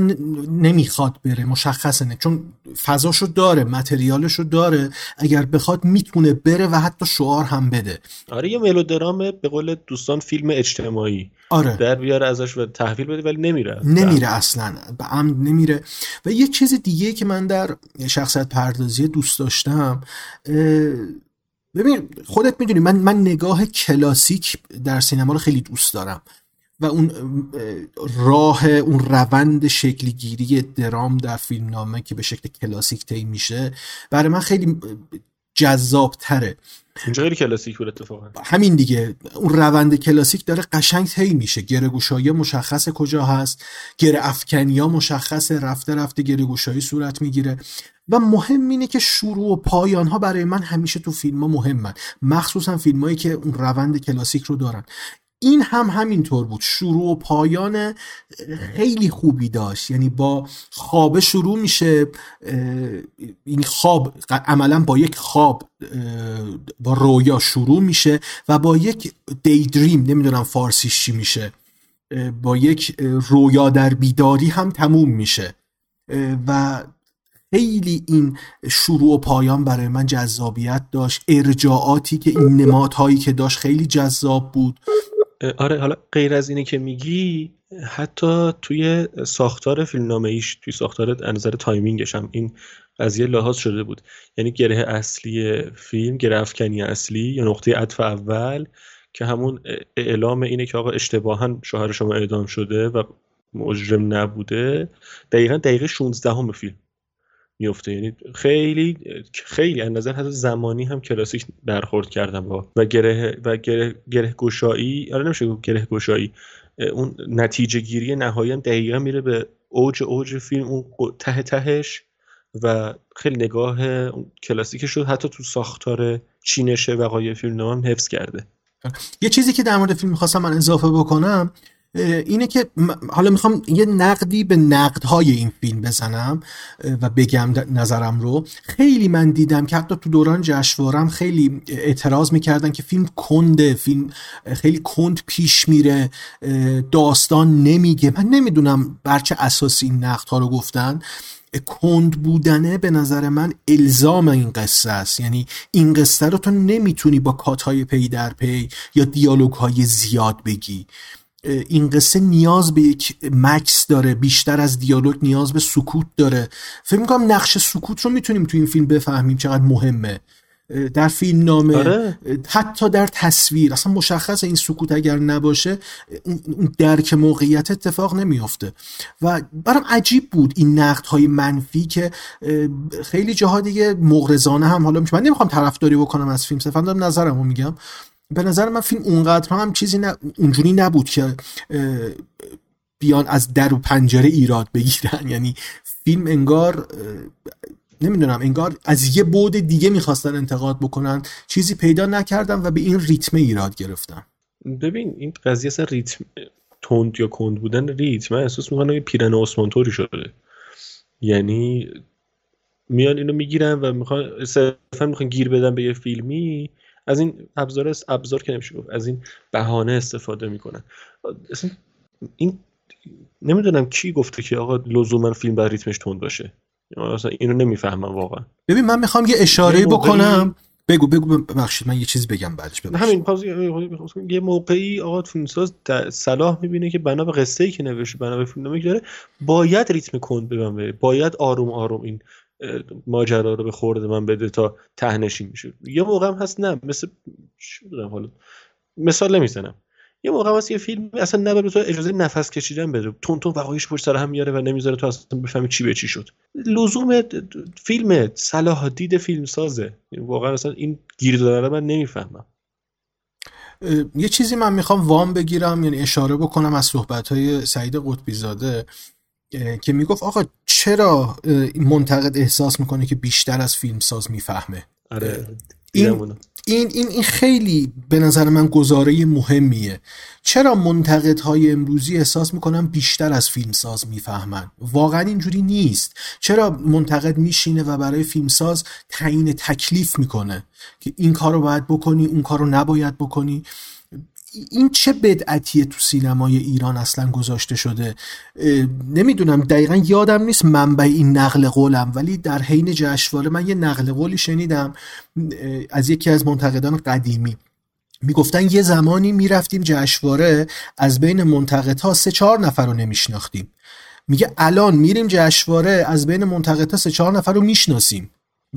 Speaker 1: نمی‌خواد بره مشخصه. نه چون فضاشو داره متریالشو داره. اگر بخواد می‌تونه بره و حتی شعار هم بده.
Speaker 2: آره یه ملودرام به قول دوستان فیلم اجتماعی.
Speaker 1: آره.
Speaker 2: در بیاره ازش و تحویل بده ولی نمیره
Speaker 1: نمیره اصلا. به عمد نمیره. و یه چیز دیگه که من در شخصیت پردازی دوست داشتم ببین خودت می‌دونی من من نگاه کلاسیک در سینما رو خیلی دوست دارم. و اون راه اون روند شکلگیری درام در فیلم نامه که به شکل کلاسیک طی میشه برای من خیلی جذاب تره
Speaker 2: اینجا خیلی کلاسیک بود اتفاقا.
Speaker 1: همین دیگه. اون روند کلاسیک داره قشنگ طی میشه. گره گوشایی مشخص کجا هست؟ گره افکنی ها مشخص رفته رفته گره گوشایی صورت می‌گیره. و مهم اینه که شروع و پایان ها برای من همیشه تو فیلم ها مهمن. مخصوصا فیلم هایی که اون روند کلاسیک رو دارن. این هم همینطور بود. شروع و پایان خیلی خوبی داشت. یعنی با خواب شروع میشه این خواب عملا با یک خواب با رویا شروع میشه و با یک daydream نمی‌دونم فارسیش چی میشه با یک رویا در بیداری هم تموم میشه. و خیلی این شروع و پایان برای من جذابیت داشت. ارجاعاتی که این نمادهایی که داشت خیلی جذاب بود.
Speaker 2: آره حالا غیر از اینه که میگی حتی توی ساختار فیلمنامه ایش توی ساختار نظر timing ش هم این قضیه لحاظ شده بود. یعنی گره اصلی فیلم گره افکنی اصلی یا نقطه عطف اول که همون اعلام اینه که آقا اشتباها شوهر شما اعدام شده و مجرم نبوده. دقیقا دقیقه 16 همه فیلم. میفته یعنی خیلی خیلی از نظر حتی زمانی هم کلاسیک برخورد کردم با. و گره و گره, گره گشایی آره نمیشه گره گشایی اون نتیجه گیری نهایی هم دقیقا میره به اوج اوج فیلم اون ته تهش و خیلی نگاه کلاسیکش رو حتی تو ساختار چینش وقایع فیلم هم حفظ کرده.
Speaker 1: یه چیزی که در مورد فیلم می‌خواستم من اضافه بکنم اینه که حالا می‌خوام یه نقدی به نقدهای این فیلم بزنم و بگم نظرم رو. خیلی من دیدم که حتی تو دوران جشنوارم خیلی اعتراض می‌کردن که فیلم کنده فیلم خیلی کند پیش میره داستان نمیگه. من نمی‌دونم بر چه اساسی این نقدها رو گفتن. کند بودنه به نظر من الزام این قصه است. یعنی این قصه رو تو نمی‌تونی با cut های پی در پی یا دیالوگ های زیاد بگی. این قصه نیاز به یک مکث داره بیشتر از دیالوگ نیاز به سکوت داره. فکر می‌کنم نقش سکوت رو می‌تونیم تو این فیلم بفهمیم چقدر مهمه. در فیلم نامه آره. حتی در تصویر. اصلا مشخص این سکوت اگر نباشه اون درک موقعیت اتفاق نمیافته. و برام عجیب بود این نقد های منفی که خیلی جاها دیگه مغرضانه هم حالا میشه من نمی‌خوام طرفداری بکنم از فیلم صرفا دارم نظرمو میگم. به نظر من فیلم اونقدر هم چیزی نه اونجوری نبود که بیان از در و پنجره ایراد بگیرن. یعنی فیلم انگار نمی‌دونم انگار از یه بود دیگه می‌خواستن انتقاد بکنن. چیزی پیدا نکردم و به این ریتم ایراد گرفتم
Speaker 2: ببین این قضیه اصلا ریتم تند یا کند بودن ریتم من احساس می‌کنم که پیرن اسمانتوری شده. یعنی میان اینو می‌گیرن و می‌خوان صرفا می‌خوان گیر بدن به یه فیلمی. از این ابزار ابزار که نمیشه گفت از این بهانه استفاده می‌کنن. این نمی‌دونم کی گفته که آقا لزوما فیلم بر ریتمش تند باشه. اصلا اینو نمی‌فهمم واقعا.
Speaker 1: ببین من می‌خوام یه اشاره بکنم. بگو بگو ببخشید من یه چیز بگم بعدش
Speaker 2: همین یه موقعی آقا فیلمساز صلاح می‌بینه که بنا به قصه ای که نوشته بنا به فیلمنامه که داره باید ریتم کند ببنده. باید آروم آروم این ماجرا رو به خورده من بده تا تهنشین میشه. یه موقع هم هست نه مثل حالا؟ مثال نمی‌زنم. یه موقع هست یه فیلم اصلا نه تو اجازه نفس کشیدن بده. تون تون وقایعش پشت سر هم میاره و نمی‌ذاره تو اصلا بفهمی چی به چی شد. لزوم فیلم صلاح دید فیلم سازه واقعا اصلا این گیر داره من نمی‌فهمم.
Speaker 1: یه چیزی من می‌خوام وام بگیرم یعنی اشاره بکنم از صحبت های سعید قطبی زاده که می‌گفت آقا چرا منتقد احساس می‌کنه که بیشتر از فیلمساز می‌فهمه؟
Speaker 2: آره
Speaker 1: این این این این خیلی به نظر من گزاره مهمیه. چرا منتقدهای امروزی احساس می‌کنن بیشتر از فیلمساز می‌فهمن؟ واقعا اینجوری نیست. چرا منتقد میشینه و برای فیلمساز تعیین تکلیف می‌کنه؟ که این کار رو باید بکنی اون کار رو نباید بکنی. این چه بدعتیه تو سینمای ایران اصلا گذاشته شده؟ نمی‌دونم دقیقا یادم نیست منبع این نقل قولم ولی در حین جشنواره من یه نقل قولی شنیدم از یکی از منتقدان قدیمی. می‌گفتن یه زمانی می‌رفتیم جشنواره از بین منتقدها سه چهار نفر رو نمیشناختیم. میگه الان میریم جشنواره از بین منتقدها سه چهار نفر رو می‌شناسیم.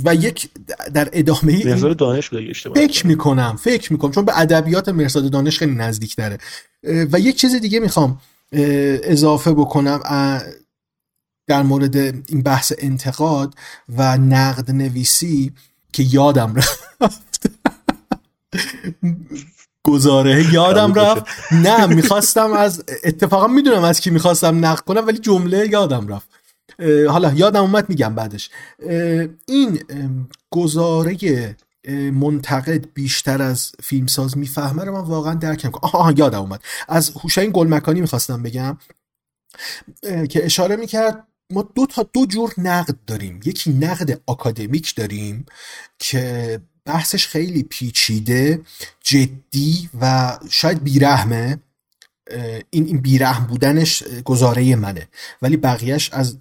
Speaker 1: و یک در ادامه
Speaker 2: این دانش
Speaker 1: فکر می‌کنم فکر می‌کنم چون به ادبیات مرزاد دانش خیلی نزدیک داره و یک چیز دیگه می‌خوام اضافه بکنم در مورد این بحث انتقاد و نقد نویسی که یادم رفت. گزاره یادم رفت. نه می‌خواستم از اتفاقا می‌دونم از کی می‌خواستم نقد کنم ولی جمله یادم رفت. حالا یادم اومد میگم بعدش. این گزاره منتقد بیشتر از فیلمساز می‌فهمه رو من واقعا درکم. کنم آها یادم اومد. از حسین گلمکانی می‌خواستم بگم که اشاره می‌کرد ما دو تا دو جور نقد داریم. یکی نقد آکادمیک داریم که بحثش خیلی پیچیده جدی و شاید بیرحمه. این این بیرحم بودنش گزاره منه. ولی بقیهش از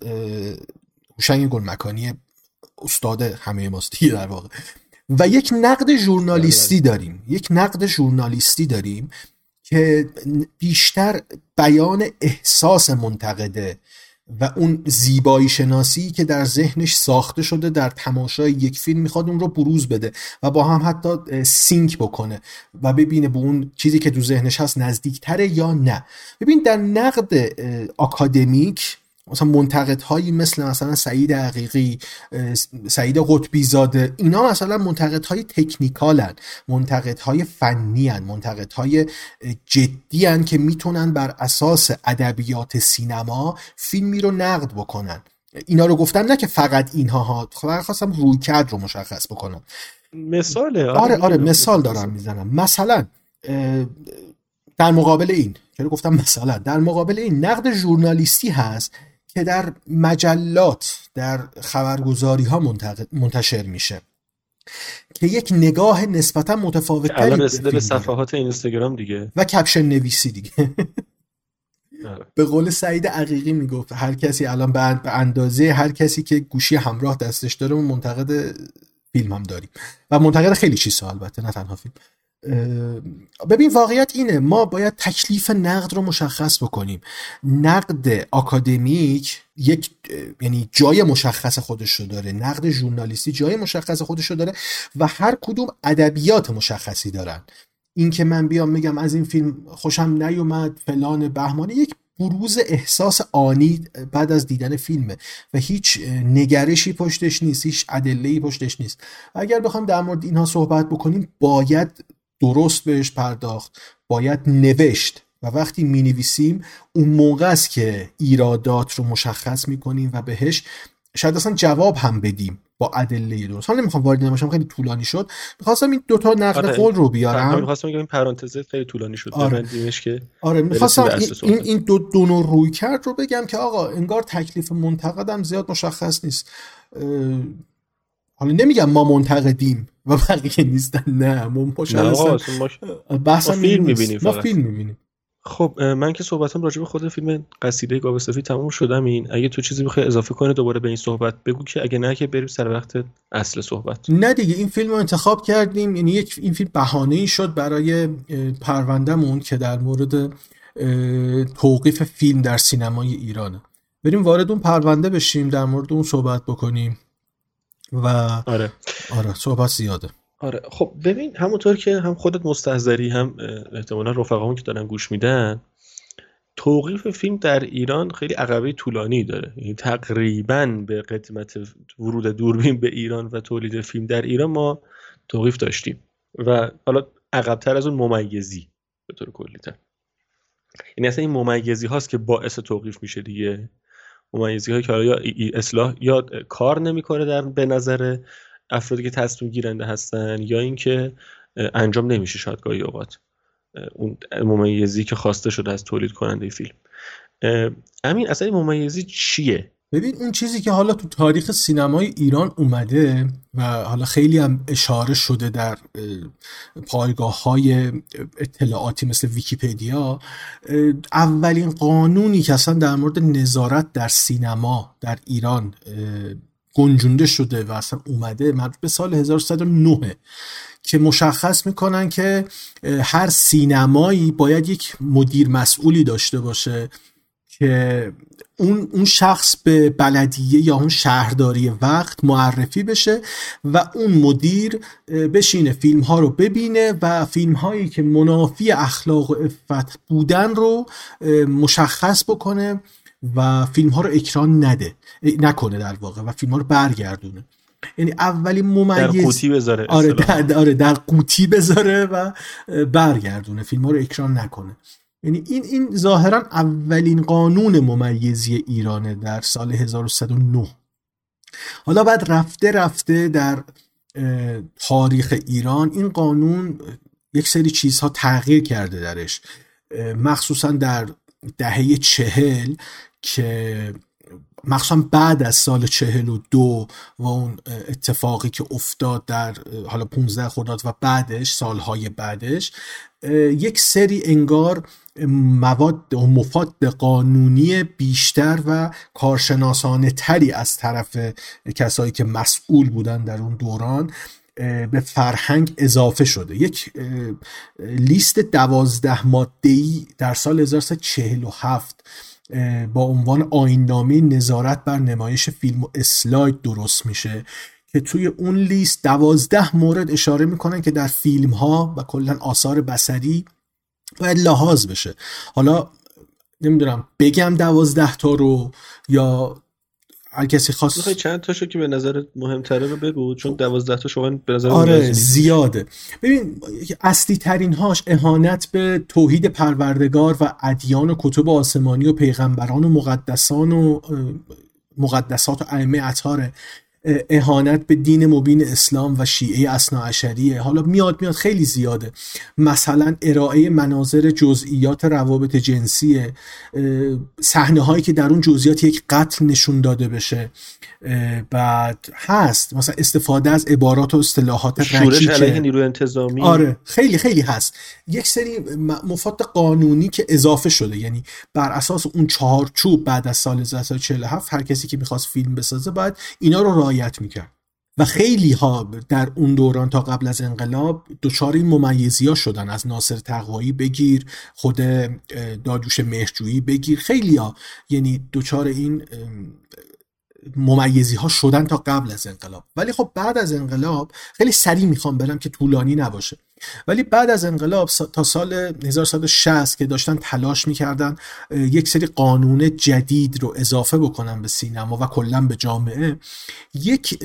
Speaker 1: هوشنگ گلمکانی استاد همه ماستی در واقع. و یک نقد ژورنالیستی داریم. یک نقد ژورنالیستی داریم که بیشتر بیان احساس منتقده و اون زیبایی شناسی که در ذهنش ساخته شده در تماشای یک فیلم می‌خواد اون رو بروز بده و با هم حتی سینک بکنه و ببینه به اون چیزی که تو ذهنش هست نزدیکتره یا نه. ببین در نقد اکادمیک مثلا منتقد هایی مثل مثلا سعید حقیقی سعید قطبی زاده اینا مثلا منتقد های تکنیکالن منتقد های فنی هن منتقد های جدی هن که می‌تونن بر اساس ادبیات سینما فیلمی رو نقد بکنن. اینا رو گفتم نه که فقط اینها ها فقط خواستم روی کرد رو مشخص بکنم.
Speaker 2: مثاله.
Speaker 1: آره آره مثال دارم می‌زنم. مثلا در مقابل این چرا گفتم مثلا در مقابل این نقد ژورنالیستی هست که در مجلات در خبرگزاری ها منتشر میشه. که یک نگاه نسبتا متفاوت
Speaker 2: الان به صفحات اینستاگرام دیگه.
Speaker 1: و کپشن نویسی دیگه. آره. به قول سعید عقیقی می‌گفت هر کسی الان به اندازه هر کسی که گوشی همراه دستش داره منتقد فیلم هم داریم. و منتقد خیلی چیزها البته نه تنها فیلم. ببین واقعیت اینه ما باید تکلیف نقد رو مشخص بکنیم. نقد آکادمیک یک یعنی جای مشخص خودش رو داره. نقد ژورنالیستی جای مشخص خودش رو داره و هر کدوم ادبیات مشخصی دارن. این که من بیام میگم از این فیلم خوشم نیومد فلان بهمانه یک بروز احساس آنی بعد از دیدن فیلمه و هیچ نگرشی پشتش نیست هیچ ادله پشتش نیست. اگر بخوام در مورد اینها صحبت بکنیم باید درست بهش پرداخت باید نوشت. و وقتی می نویسیم اون موقع است که ایرادات رو مشخص می کنیم و بهش شاید اصلا جواب هم بدیم با ادله درست. حالا نمی‌خوام وارد نماشم خیلی طولانی شد. می‌خواستم این دوتا نقل آره. قول رو بیارم.
Speaker 2: می‌خواستم بگم این پرانتز خیلی طولانی شد.
Speaker 1: آره, که آره می‌خواستم این, این دو, دو نوع روی کرد رو بگم که آقا انگار تکلیف منتقدم زیاد مشخص نیست. حالا نمیگم ما منتقدیم و بقیه نیستن نه. ما
Speaker 2: بحث فیلم می‌بینیم
Speaker 1: ما فیلم می‌بینیم.
Speaker 2: خب من که صحبتم راجع به خود فیلم قصیده گاو سفید تموم شدم این. اگه تو چیزی بخوای اضافه کنه دوباره به این صحبت بگو که اگه نه که بریم سر وقت اصل صحبت.
Speaker 1: نه دیگه این فیلم رو انتخاب کردیم. یعنی یک این فیلم بهانه ای شد برای پروندهمون که در مورد توقیف فیلم در سینمای ایرانه. بریم وارد اون پرونده بشیم در مورد اون صحبت بکنیم. و
Speaker 2: آره.
Speaker 1: آره صحبت زیاده.
Speaker 2: آره. خب ببین همونطور که هم خودت مستحضری هم احتمالا رفقامون که دارن گوش میدن توقیف فیلم در ایران خیلی عقبه طولانی داره. یعنی تقریبا به قدمت ورود دوربین به ایران و تولید فیلم در ایران ما توقیف داشتیم. و حالا عقبتر از اون ممیزی به طور کلی تر. یعنی اصلا این ممیزی هاست که باعث توقیف میشه دیگه. ممیزی هایی که یا اصلاح یا کار نمی‌کنه در به نظر افرادی که تصمیم گیرنده هستن یا اینکه انجام نمیشه شاید گاهی اوقات اون ممیزی که خواسته شده از تولید کننده فیلم. امین اصلا ممیزی چیه؟
Speaker 1: ببین اون چیزی که حالا تو تاریخ سینمای ایران اومده و حالا خیلی هم اشاره شده در پایگاه های اطلاعاتی مثل ویکیپدیا اولین قانونی که اصلا در مورد نظارت در سینما در ایران گنجونده شده و اصلا اومده مربوط به سال 1109 که مشخص می‌کنن که هر سینمایی باید یک مدیر مسئولی داشته باشه. که اون اون شخص به بلدیه یا اون شهرداری وقت معرفی بشه و اون مدیر بشینه فیلم ها رو ببینه و فیلم هایی که منافی اخلاق و افت بودن رو مشخص بکنه و فیلم ها رو اکران نده نکنه در واقع و فیلم ها رو برگردونه. یعنی اولین ممیز
Speaker 2: در قوطی بذاره
Speaker 1: آره در, آره در قوطی بذاره و برگردونه فیلم ها رو اکران نکنه. یعنی این این ظاهرا اولین قانون ممیزی ایرانه در سال 1109 حالا بعد رفته رفته در تاریخ ایران این قانون یک سری چیزها تغییر کرده درش. مخصوصا در دهه چهل که مخصوصا بعد از سال چهل و دو و اون اتفاقی که افتاد در حالا 15 خرداد و بعدش سالهای بعدش یک سری انگار مواد و مفاد قانونی بیشتر و کارشناسانه تری از طرف کسایی که مسئول بودن در اون دوران به فرهنگ اضافه شده. یک لیست دوازده مادهی در سال 1347 با عنوان آیننامه نظارت بر نمایش فیلم و اسلاید درست میشه که توی اون لیست دوازده مورد اشاره می‌کنن که در فیلم ها و کلا آثار بسری باید لحاظ بشه. حالا نمی‌دونم بگم دوازده تا رو یا هر کسی خواست
Speaker 2: می‌خوای چند تاشو که به نظر مهمتره رو بگو؟ چون دوازده تا شما به نظر
Speaker 1: آره زیاده. ببین اصلی ترین هاش اهانت به توحید پروردگار و ادیان و کتب آسمانی و پیغمبران و مقدسان و مقدسات و ائمه اطهاره. اهانت به دین مبین اسلام و شیعه اصناعشریه حالا میاد میاد. خیلی زیاده. مثلا ارائه مناظر جزئیات روابط جنسیه. صحنه هایی که در اون جزئیات یک قتل نشون داده بشه. بعد هست. مثلا استفاده از عبارات و اصطلاحات
Speaker 2: شورش علیه نیروی انتظامی.
Speaker 1: آره. خیلی خیلی هست. یک سری مفاد قانونی که اضافه شده. یعنی بر اساس اون چهارچوب بعد از سال 1947 هر کسی که می‌خواست فیلم بسازه باید اینا رو رعایت می‌کرد. و خیلی ها در اون دوران تا قبل از انقلاب دچار این ممیزی ها شدن. از ناصر تقوایی بگیر خود دادوش مهرجویی بگیر. خیلی ها یعنی دچار این ممیزی ها شدن تا قبل از انقلاب. ولی خب بعد از انقلاب خیلی سریع می‌خوام برم که طولانی نباشه. ولی بعد از انقلاب تا سال 1960 که داشتن تلاش می‌کردن یک سری قانون جدید رو اضافه بکنن به سینما و کلا به جامعه یک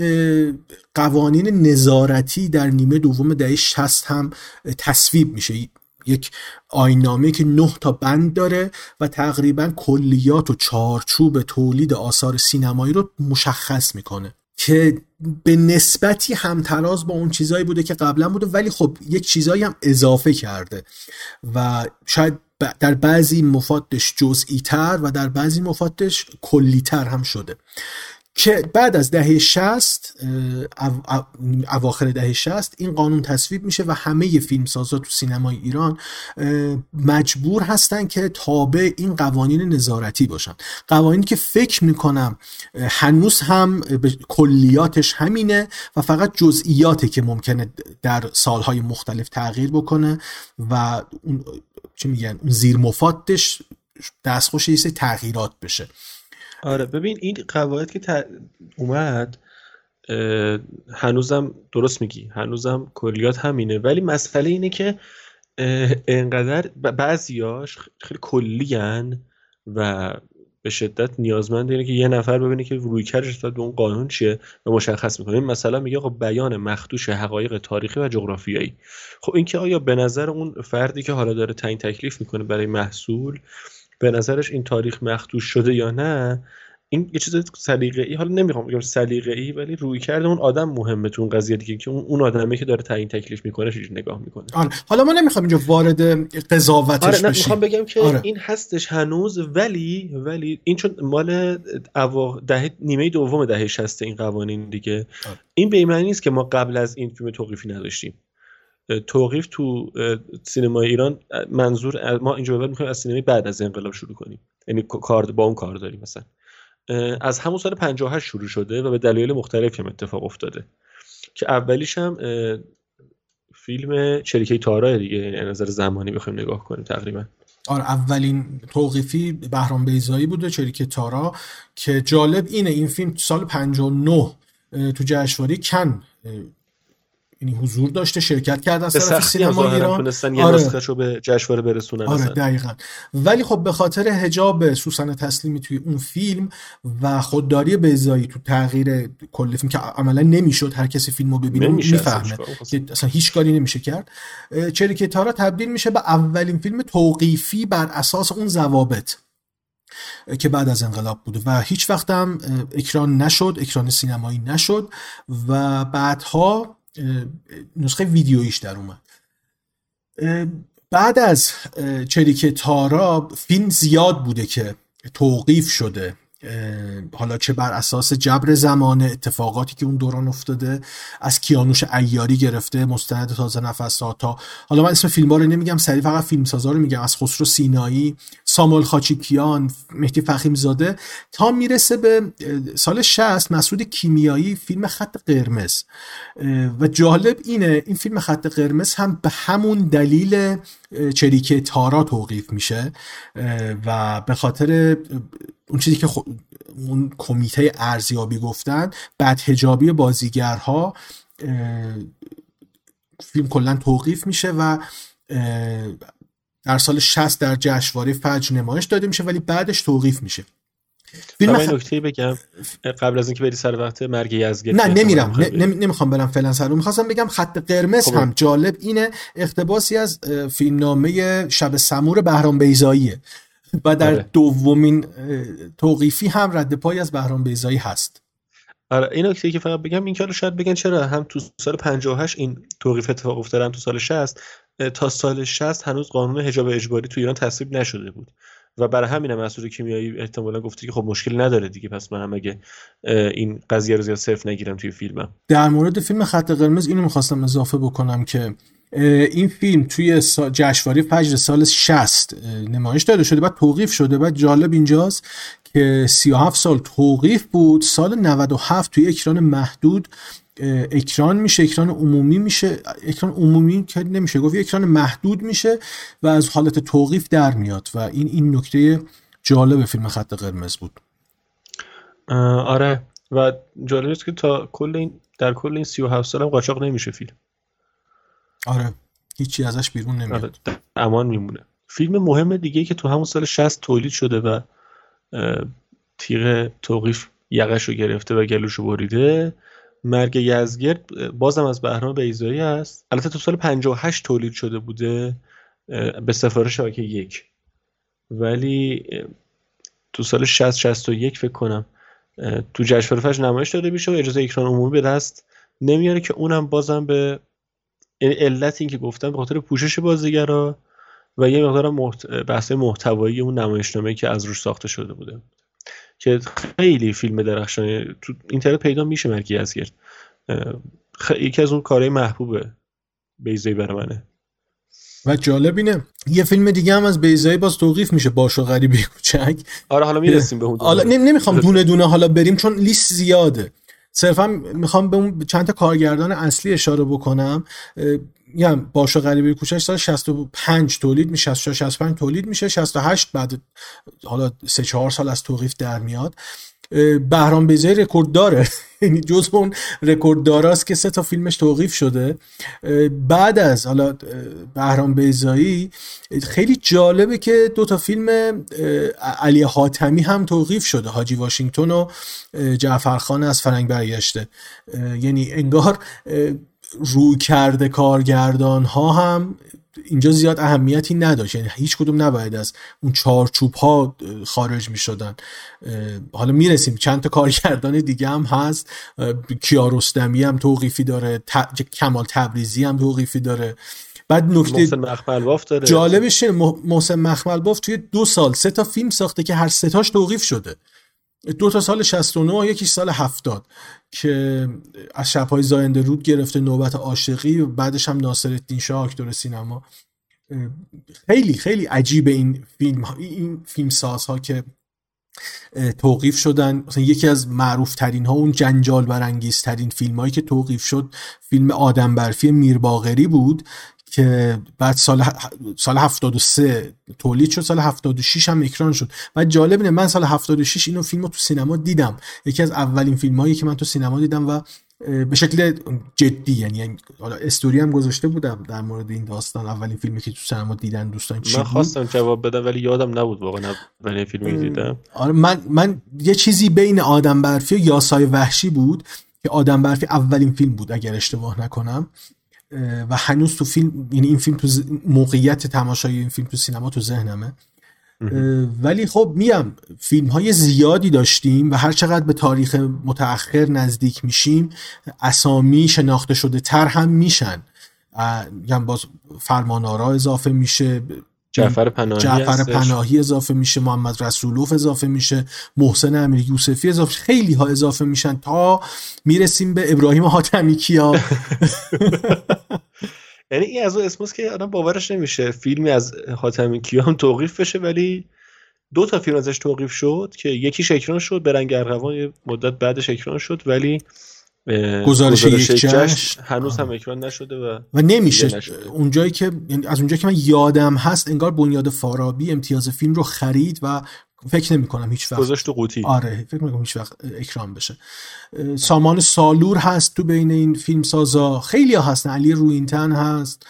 Speaker 1: قوانین نظارتی در نیمه دوم دهه 60 هم تصویب میشه. یک آینامه که نه تا بند داره و تقریبا کلیات و چارچوب تولید آثار سینمایی رو مشخص می‌کنه که به نسبتی همتراز با اون چیزایی بوده که قبلا بوده ولی خب یک چیزایی هم اضافه کرده. و شاید در بعضی مفادش جزئی تر و در بعضی مفادش کلی تر هم شده. که بعد از دهه 60 اواخر دهه 60 این قانون تصویب میشه و همه فیلمسازا تو سینمای ایران مجبور هستن که تابع این قوانین نظارتی باشن. قوانینی که فکر می‌کنم هنوز هم کلیاتش همینه و فقط جزئیاته که ممکنه در سالهای مختلف تغییر بکنه و اون چی میگن زیر مفادش دستخوش یه تغییرات بشه.
Speaker 2: آره ببین این قواعد که اومد هنوزم درست میگی هنوزم کلیات همینه. ولی مسئله اینه که انقدر بعضیاش خیلی کلی و به شدت نیازمند اینه که یه نفر ببینه که روی کردش به اون قانون چیه و مشخص می‌کنه. این مثلا میگه خب بیان مخدوش حقایق تاریخی و جغرافیایی. خب اینکه آیا به نظر اون فردی که حالا داره تعیین تکلیف می‌کنه برای محصول به نظرش این تاریخ مخدوش شده یا نه این یه چیز سلیقه ای حالا نمی‌خوام بگم سلیقه ای ولی روی کرده اون آدم مهمه تو اون قضیه دیگه که اون آدمی که داره تعیین تکلیف می‌کنه چیزی نگاه می‌کنه.
Speaker 1: آره. حالا ما نمی‌خوام اینجا وارد قضاوتش
Speaker 2: آره می‌خوام بگم که آره. این هستش هنوز ولی ولی این چون مال اوا دهه نیمه دوم دهه 60 این قوانین دیگه. آره. این به معنی نیست که ما قبل از این فیلم توقیفی نداشتیم. توقیف تو سینما ایران منظور ما اینجا بعد می‌خوایم از سینما بعد از انقلاب شروع کنیم. یعنی کار با اون کار داریم مثلا. از همون سال 58 شروع شده و به دلایل مختلف هم اتفاق افتاده. که اولیش هم فیلم چریکه تارا دیگه یعنی نظر زمانی بخوایم نگاه کنیم تقریبا.
Speaker 1: آره اولین توقیفی بهرام بیزایی بوده چریکه تارا که جالب اینه این فیلم سال 59 تو جشنواره کن یعنی حضور داشته شرکت کرده از طرف سینما ایران.
Speaker 2: یه آره. رو به جشنواره برسونن
Speaker 1: آره دقیقا. ولی خب به خاطر حجاب سوسن تسلیمی توی اون فیلم و خودداری بیزایی تو تغییر کل فیلم که عملا نمی‌شد هر کسی فیلمو ببینه می‌فهمه. که اصلا هیچ کاری نمیشه کرد. چریکه تارا تبدیل میشه به اولین فیلم توقیفی بر اساس اون ضوابط که بعد از انقلاب بوده و هیچ وقت هم اکران نشد اکران سینمایی نشد و بعدها نسخه ویدیویش در اومد. بعد از چریک تارا فیلم زیاد بوده که توقیف شده. حالا چه بر اساس جبر زمان اتفاقاتی که اون دوران افتاده از کیانوش ایاری گرفته مستند تازه نفس تا حالا من اسم فیلم ها رو نمیگم سریع فقط فیلم سازا رو میگم از خسرو سینایی ساموئل خاچیکیان مهدی فخیم زاده تا می‌رسه به سال 60 مسعود کیمیایی فیلم خط قرمز. و جالب اینه این فیلم خط قرمز هم به همون دلیل چریکه تارا توقیف میشه. و به خاطر اون چیزی که اون کمیته ارزیابی گفتن بعد هجابی بازیگرها فیلم کلا توقیف میشه و در سال 60 در جشنواره فجر نمایش داده میشه ولی بعدش توقیف میشه.
Speaker 2: فیلم خ... نکته بگم. قبل از اینکه بری سر وقت مرگ یزگرد
Speaker 1: نه نمیرم. نمی‌خوام برم فعلا سر رو. می‌خواستم بگم خط قرمز خب. هم جالب اینه اقتباسی از فیلمنامه شب سمور بهرام بیزاییه و در آره. دومین توقیفی هم رد پای از بهرام بیزایی هست.
Speaker 2: آره این نکته که فقط بگم این که شاید بگن چرا هم تو سال 58 این توقیف اتفاق افتاده هم تو سال 60 تا سال 60 هنوز قانون حجاب اجباری تو ایران تصویب نشده بود. و برای همینم مسئول کیمیایی احتمالا گفته که خب مشکل نداره دیگه. پس من هم اگه این قضیه رو زیاد صرف نگیرم توی فیلمم.
Speaker 1: در مورد فیلم خط قرمز اینو می‌خواستم اضافه بکنم که این فیلم توی جشنواره فجر سال 60 نمایش داده شده بعد توقیف شده. بعد جالب اینجاست که 37 سال توقیف بود. سال 97 توی اکران محدود اکران میشه اکران عمومی میشه. اکران عمومی که نمیشه. گفت اکران محدود میشه و از حالت توقیف در میاد. و این این نکته جالب فیلم خط قرمز بود.
Speaker 2: آره. و جالب است که تا کل این در کل این 37 سال هم قاچاق نمیشه فیلم.
Speaker 1: آره. هیچی ازش بیرون نمیاد.
Speaker 2: آره امان میمونه. فیلم مهم دیگه که تو همون سال 60 تولید شده و تیغ توقیف یقش رو گرفته و گلوش رو بریده مرگ یزگرد بازم از بهرام بیزایی است البته تو سال 58 تولید شده بوده به سفارش شبکه یک. ولی تو سال 60 61 فکر کنم تو جشنواره فجر نمایش داده میشه و اجازه اکران عمومی به دست نمیاره که اونم بازم به علت این که گفتم به خاطر پوشش بازیگرا و یه مقدار محت... بحث محتوایی اون نمایشنامه که از روش ساخته شده بوده. که خیلی فیلم درخشانی تو اینترنت پیدا میشه مرکی از خ... یکی از اون کارهای محبوبه بیزایی برای منه.
Speaker 1: و جالب اینه یه فیلم دیگه هم از بیزایی باز توقیف میشه باشو غریبی کوچک
Speaker 2: آره حالا می‌رسیم به اون
Speaker 1: حالا نمی‌خوام دونه دونه حالا بریم چون لیست زیاده. صرفا می‌خوام به اون چند تا کارگردان اصلی اشاره بکنم. میگم باشه غریبه کوچک سال 65 تولید میشه 64 65 تولید میشه 68 بعد حالا 3 4 سال از توقیف در میاد. بهرام بیزایی رکورد داره. یعنی جز اون رکورد داراست که سه تا فیلمش توقیف شده. بعد از حالا بهرام بیزایی خیلی جالبه که دو تا فیلم علی حاتمی هم توقیف شده. حاجی واشنگتن و جعفرخان از فرنگ برگشته. یعنی انگار روی کرده کارگردان ها هم اینجا زیاد اهمیتی نداشت. یعنی هیچ کدوم نباید از اون چارچوب ها خارج می شدن حالا می‌رسیم. چند تا کارگردان دیگه هم هست. کیارستمی هم توقیفی داره. کمال تبریزی هم توقیفی داره. بعد نکته
Speaker 2: داره.
Speaker 1: جالبش محسن مخمل باف توی دو سال سه تا فیلم ساخته که هر سه تاش توقیف شده. دو تا سال 69 و یکیش سال 70 که از شبهای زاینده رود گرفته نوبت عاشقی و بعدش هم ناصر الدین شاه اکتور سینما. خیلی خیلی عجیب این فیلم ها این فیلم سازها که توقیف شدن. مثلا یکی از معروف ترین ها اون جنجال برانگیز ترین فیلم هایی که توقیف شد فیلم آدم برفی میرباغری بود. که بعد سال سال 73 تولید شد سال 76 هم اکران شد. و جالب اینه من سال 76 اینو فیلمو تو سینما دیدم. یکی از اولین فیلم هایی که من تو سینما دیدم و به شکل جدی یعنی حالا استوری هم گذاشته بودم در مورد این داستان اولین فیلمی که تو سینما دیدن دوستان چی
Speaker 2: من خواستم جواب بدم ولی یادم نبود واقعا اولین فیلمی دیدم.
Speaker 1: آره من من یه چیزی بین آدم برفی و یاسای وحشی بود که آدم برفی اولین فیلم بود اگر اشتباه نکنم. و هنوز تو فیلم یعنی این فیلم تو موقعیت تماشای این فیلم تو سینما تو ذهنمه. ولی خب میم فیلم های زیادی داشتیم و هر چقدر به تاریخ متأخر نزدیک میشیم اسامی شناخته شده تر هم میشن. یعنی باز فرمانارا اضافه میشه
Speaker 2: جعفر پناهی
Speaker 1: جعفر پناهی اضافه میشه محمد رسولوف اضافه میشه محسن امیر یوسفی اضافه خیلی ها اضافه میشن تا می‌رسیم به ابراهیم حاتمی کیا
Speaker 2: یعنی این از اون اسموس که آدم باورش نمیشه. فیلمی از حاتمی کیا هم توقیف بشه ولی دو تا فیلم ازش توقیف شد که یکیش اکران شد به رنگ ارغوان مدت بعدش اکران شد ولی
Speaker 1: گزارش یک جشن
Speaker 2: هنوز هم اکران نشده و
Speaker 1: و نمیشه. اونجایی که یعنی از اونجایی که من یادم هست انگار بنیاد فارابی امتیاز فیلم رو خرید و فکر نمی کنم هیچ وقت.
Speaker 2: گذاشت قوطی.
Speaker 1: آره فکر نمی هیچ وقت اکرام بشه. سامان سالور هست تو بین این فیلم سازا خیلی ها هستن. علی روینتن هست.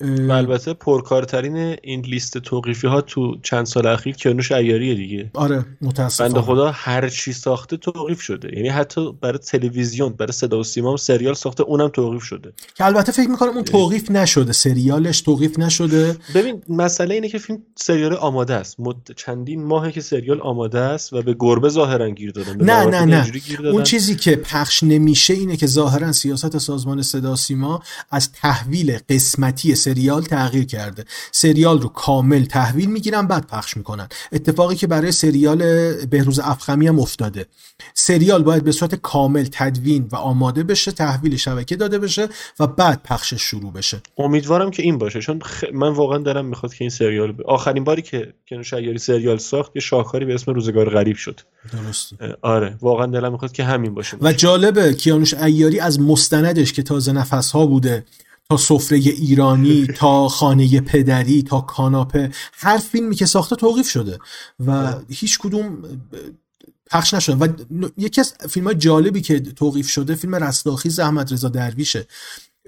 Speaker 2: و البته پرکارترین این لیست توقیفی ها تو چند سال اخیر کیانوش ایاریه دیگه.
Speaker 1: آره متاسفانه.
Speaker 2: بنده خدا هر چی ساخته توقیف شده. یعنی حتی برای تلویزیون برای صدا و سیما سریال ساخته اونم توقیف شده.
Speaker 1: که البته فکر می‌کنم اون توقیف نشده سریالش توقیف نشده.
Speaker 2: ببین مسئله اینه که فیلم سریال آماده است. مد... چندین ماهه که سریال آماده است و به گربه ظاهرا گیر دادن
Speaker 1: نه نه نه. اون چیزی که پخش نمیشه اینه که ظاهرا سیاست سازمان صدا سیما از تحویل قسمتی سریال تغییر کرده. سریال رو کامل تحویل می‌گیرن بعد پخش می‌کنن. اتفاقی که برای سریال بهروز افخمی هم افتاده. سریال باید به صورت کامل تدوین و آماده بشه تحویل شبکه داده بشه و بعد پخشش شروع بشه.
Speaker 2: امیدوارم که این باشه چون خ... من واقعا دارم می‌خواد که این سریال ب... آخرین باری که کنوش شیاری سریال ساخت یه شاهکاری به اسم روزگار غریب شد.
Speaker 1: درست
Speaker 2: آره واقعا دلم می‌خواد که همین باشه,
Speaker 1: باشه. و جالبه کیانوش ایاری از مستندش که تازه نفس ها بوده تا سفره ایرانی تا خانه پدری تا کاناپه هر فیلمی که ساخته توقیف شده و هیچ کدوم پخش نشده. و یکی از فیلم های جالبی که توقیف شده فیلم رستاخیز احمد رضا درویشه.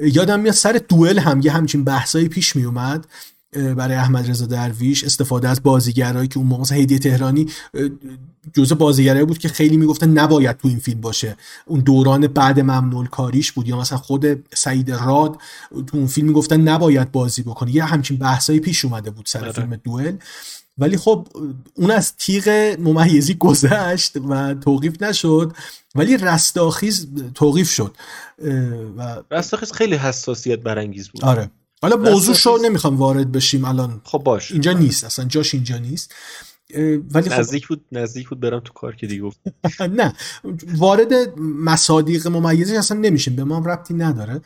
Speaker 1: یادم میاد سر دوئل هم یه همچین بحثایی پیش می اومد برای احمد رضا درویش استفاده از بازیگرایی که اون موقع مثلا هدیه تهرانی جزء بازیگرایی بود که خیلی می‌گفتن نباید تو این فیلم باشه. اون دوران بعد ممنول کاریش بود یا مثلا خود سعید راد تو اون فیلم می‌گفتن نباید بازی بکنه یه همچین بحثایی پیش اومده بود سر آره. فیلم دوئل. ولی خب اون از تیغ ممیزی گذشت و توقیف نشد. ولی رستاخیز توقیف شد.
Speaker 2: و رستاخیز خیلی حساسیت برانگیز بود.
Speaker 1: آره. حالا موضوع شو نمی‌خوام وارد بشیم الان.
Speaker 2: خب باش.
Speaker 1: اینجا نیست اصلا جاش اینجا نیست. ولی
Speaker 2: خب نزدیک بود نزدیک بود برم تو کار که دیگه گفت.
Speaker 1: نه. وارد مصادیق ممیزی اصلا نمیشیم. به ما هم ربطی نداره.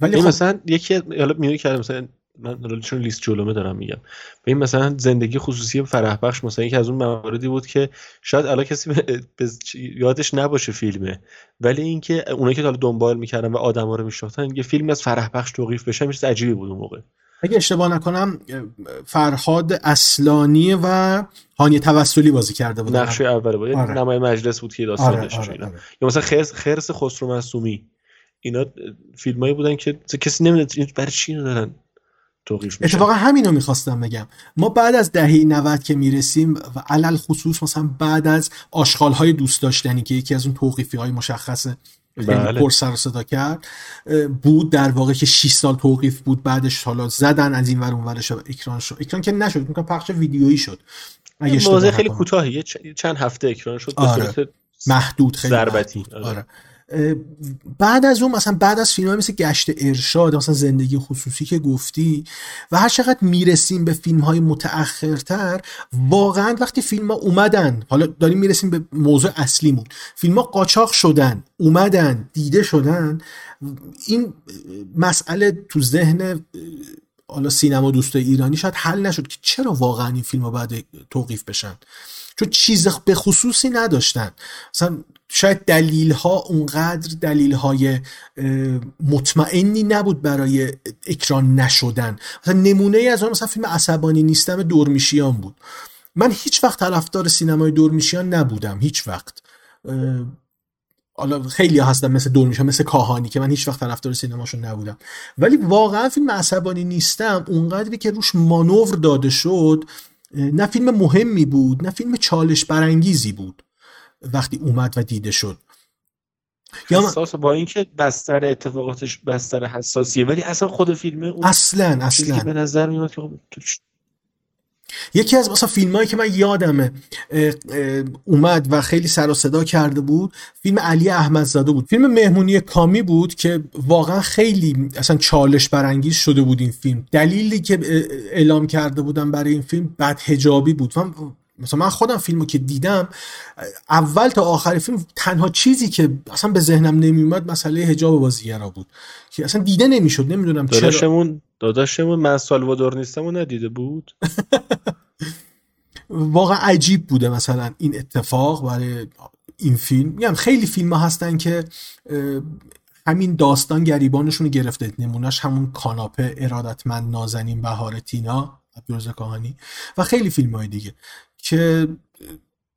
Speaker 2: ولی خب مثلا یکی حالا میونه که مثلا من چون لیست جلومه دارم میگم به این مثلا زندگی خصوصی فرح بخش مثلا یکی از اون مواردی بود که شاید الان کسی به یادش نباشه فیلمه ولی اینکه اونایی که حالا دنبال می‌کردن و آدما رو میشناختن یه فیلم از فرح بخش توقیف بشه میشه عجیبی بود اون موقع
Speaker 1: اگه اشتباه نکنم فرهاد اصلانی و هانی توسلی بازی کرده بود
Speaker 2: نقشه اول بود آره. نمای مجلس بود که داستان آره. آره. آره. یا مثلا خرس خرس خسرو معصومی اینا فیلمایی بودن که کسی نمی‌دونه برای چی دارن توقیف
Speaker 1: میشه اتفاقا همینو می‌خواستم بگم ما بعد از دهه 90 که می‌رسیم و علل خصوص مثلا بعد از آشغال های دوست داشتنی که یکی از اون توقیفی های مشخصه بله. پر سر صدا کرد بود در واقع که 6 سال توقیف بود بعدش حالا زدن از این ور اون ورش اکران شد اکران که نشد میگم پخش ویدیویی شد
Speaker 2: موضوع خیلی کوتاهی چند هفته اکران شد
Speaker 1: آره. محدود خیلی
Speaker 2: ضربتی
Speaker 1: آره. آره. بعد از اون مثلا بعد از فیلم های مثل گشت ارشاد مثلا زندگی خصوصی که گفتی و هر چقدر می‌رسیم به فیلم های متأخرتر واقعا وقتی فیلم ها اومدن حالا داریم می‌رسیم به موضوع اصلیمون فیلم ها قاچاق شدن اومدن دیده شدن این مسئله تو ذهن حالا سینما دوست ایرانی شاید حل نشد که چرا واقعا این فیلم ها باید توقیف بشن. چون چیز به خصوصی نداشتن. مثلا شاید دلیل ها اونقدر دلیل های مطمئنی نبود برای اکران نشدن. مثلا نمونه از اون مثلا فیلم عصبانی نیستم دورمیشیان بود. من هیچ وقت طرفدار سینمای دورمیشیان نبودم هیچ وقت. حالا خیلی هستن مثل دورمیشیان مثل کاهانی که من هیچ وقت طرفدار سینماشون نبودم. ولی واقعا فیلم عصبانی نیستم اونقدری که روش مانور داده شد نه فیلم مهمی بود نه فیلم چالش برانگیزی بود. وقتی اومد و دیده شد.
Speaker 2: حساس با اینکه بستر اتفاقاتش بستر حساسیه ولی اصلا خود فیلمه
Speaker 1: اون اصلا اصلا.
Speaker 2: به نظر میاد که خب
Speaker 1: یکی از مثلا فیلم هایی که من یادمه اومد و خیلی سر و صدا کرده بود فیلم علی احمدزاده بود. فیلم مهمونی کامی بود که واقعا خیلی اصلا چالش برانگیز شده بود این فیلم. دلیلی که اعلام کرده بودم برای این فیلم بد هجابی بود مثلا من خودم فیلمو که دیدم اول تا آخر فیلم تنها چیزی که اصلا به ذهنم نمیومد مسئله حجاب بازیگرا بود. که اصلا دیده نمی‌شد نمی‌دونم
Speaker 2: چرا. داداشمون داداشمون من سالوادور نیستم و ندیده بود.
Speaker 1: واقعا عجیب بوده مثلا این اتفاق برای این فیلم. میگم خیلی فیلم ها هستن که همین داستان گریبانشون گرفته. نمونهش همون کاناپه ارادتمند نازنین بهار تینا عبدالرزا کاهانی و خیلی فیلم های دیگه. که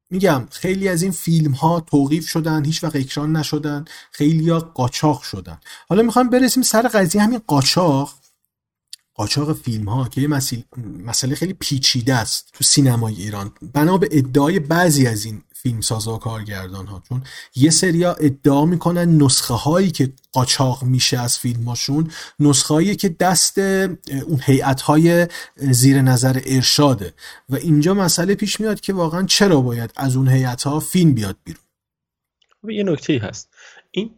Speaker 1: میگم خیلی از این فیلم ها توقیف شدن هیچ وقت اکران نشدن خیلی ها قاچاق شدن. حالا می‌خوام برسیم سر قضیه همین قاچاق. قاچاق فیلم ها که یه مسئله خیلی پیچیده است تو سینمای ایران. بنا به ادعای بعضی از این فیلم سازا و کارگردان ها چون یه سریا ادعا می‌کنن نسخه هایی که قاچاق میشه از فیلماشون نسخه هایی که دست اون هیئت های زیر نظر ارشاده. و اینجا مسئله پیش میاد که واقعا چرا باید از اون هیئت ها فیلم بیاد بیرون؟
Speaker 2: خب، یه نکته هست. این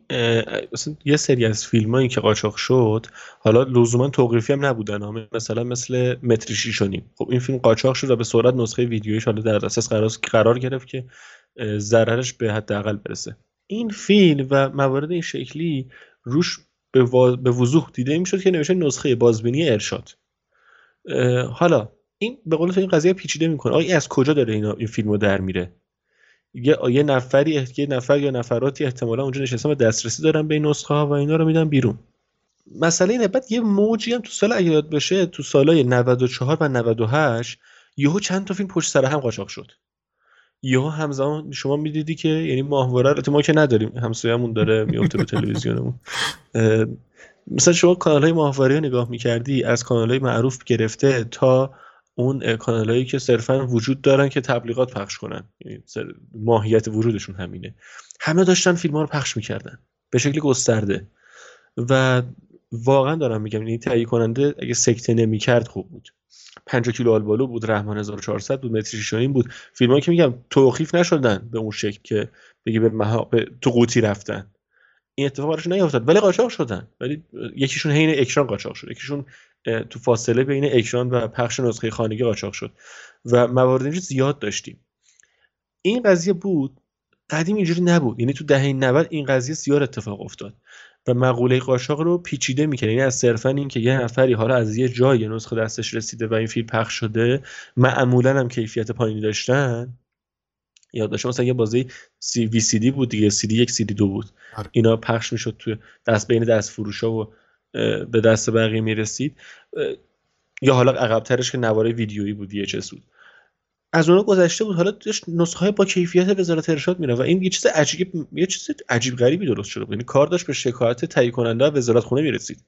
Speaker 2: یه سری از فیلم هایی که قاچاق شد حالا لزوما توقیفی هم نبودن. مثلا مثل متریشی شونیم خب این فیلم قاچاق شد و به صورت نسخه ویدیویش حالا در دسترس قرار قرار گرفت که ضررش به حداقل برسه. این فیلم و موارد این شکلی روش به, به وضوح دیده می‌شد که نوشته نسخه بازبینی ارشاد. حالا این به قول تو این قضیه پیچیده می‌کنه. آقا از کجا داره اینا این فیلمو در میره؟ یه یه نفری یه نفر یا نفراتی احتمالا اونجا نشستن و دسترسی دارن به این نسخه ها و اینا رو میدن بیرون. مسئله اینه بعد یه موجی هم تو سال اگه یاد بشه تو سالای 94 و 98 یهو چند تا فیلم پشت سر هم قاچاق شد. یهو همزمان شما می‌دیدی که یعنی ماهواره رو ما که نداریم همسایه‌مون داره میفته به تلویزیونمون. مثلا شما کانال های ماهواره رو نگاه می‌کردی از کانال های معروف گرفته تا اون کانالایی که صرفا وجود دارن که تبلیغات پخش کنن. یعنی ماهیت ورودشون همینه. همه داشتن فیلم ها رو پخش می‌کردن. به شکل گسترده. و واقعا دارم میگم این یعنی تهیه کننده اگه سکته نمی‌کرد خوب بود. 5 کیلو آلبالو بود رحمان 1400 بود متری شیشانین بود. فیلمایی که میگم توقیف نشدن به اون شکل که بگی به, مها... به تو قوطی رفتن. این اتفاق براش نیافتاد. ولی قاچاق شدن. ولی یکیشون حین اکران قاچاق شد. یکیشون تو فاصله بین اکران و پخش نسخه خانگی قاچاق شد. و موارد اینجوری زیاد داشتیم. این قضیه بود. قدیم اینجوری نبود. یعنی تو دهه 90 این قضیه زیاد اتفاق افتاد. و مقوله قاچاق رو پیچیده می‌کنه. یعنی از صرفا اینکه یه نفری حالا از یه جای نسخه دستش رسیده و این فیلم پخش شده معمولا هم کیفیت پایینی داشتن. یاد داشته مثلا یه بازی سی وی سی دی بود دیگه. سی دی یک سی دی دو بود. آره. اینا پخش می‌شد تو دست بین دست فروشا و به دست بقیه می‌رسید. یا حالا عقبترش که نواره ویدیویی بود یه چه سود از اونها گذشته بود. حالا داشت نسخه های با کیفیت وزارت ارشاد میره و این یه چیز عجیب یه چیز عجیب غریبی درست شده بود. یعنی کار داشت به شکایت تهیه کننده وزارت خونه می‌رسید.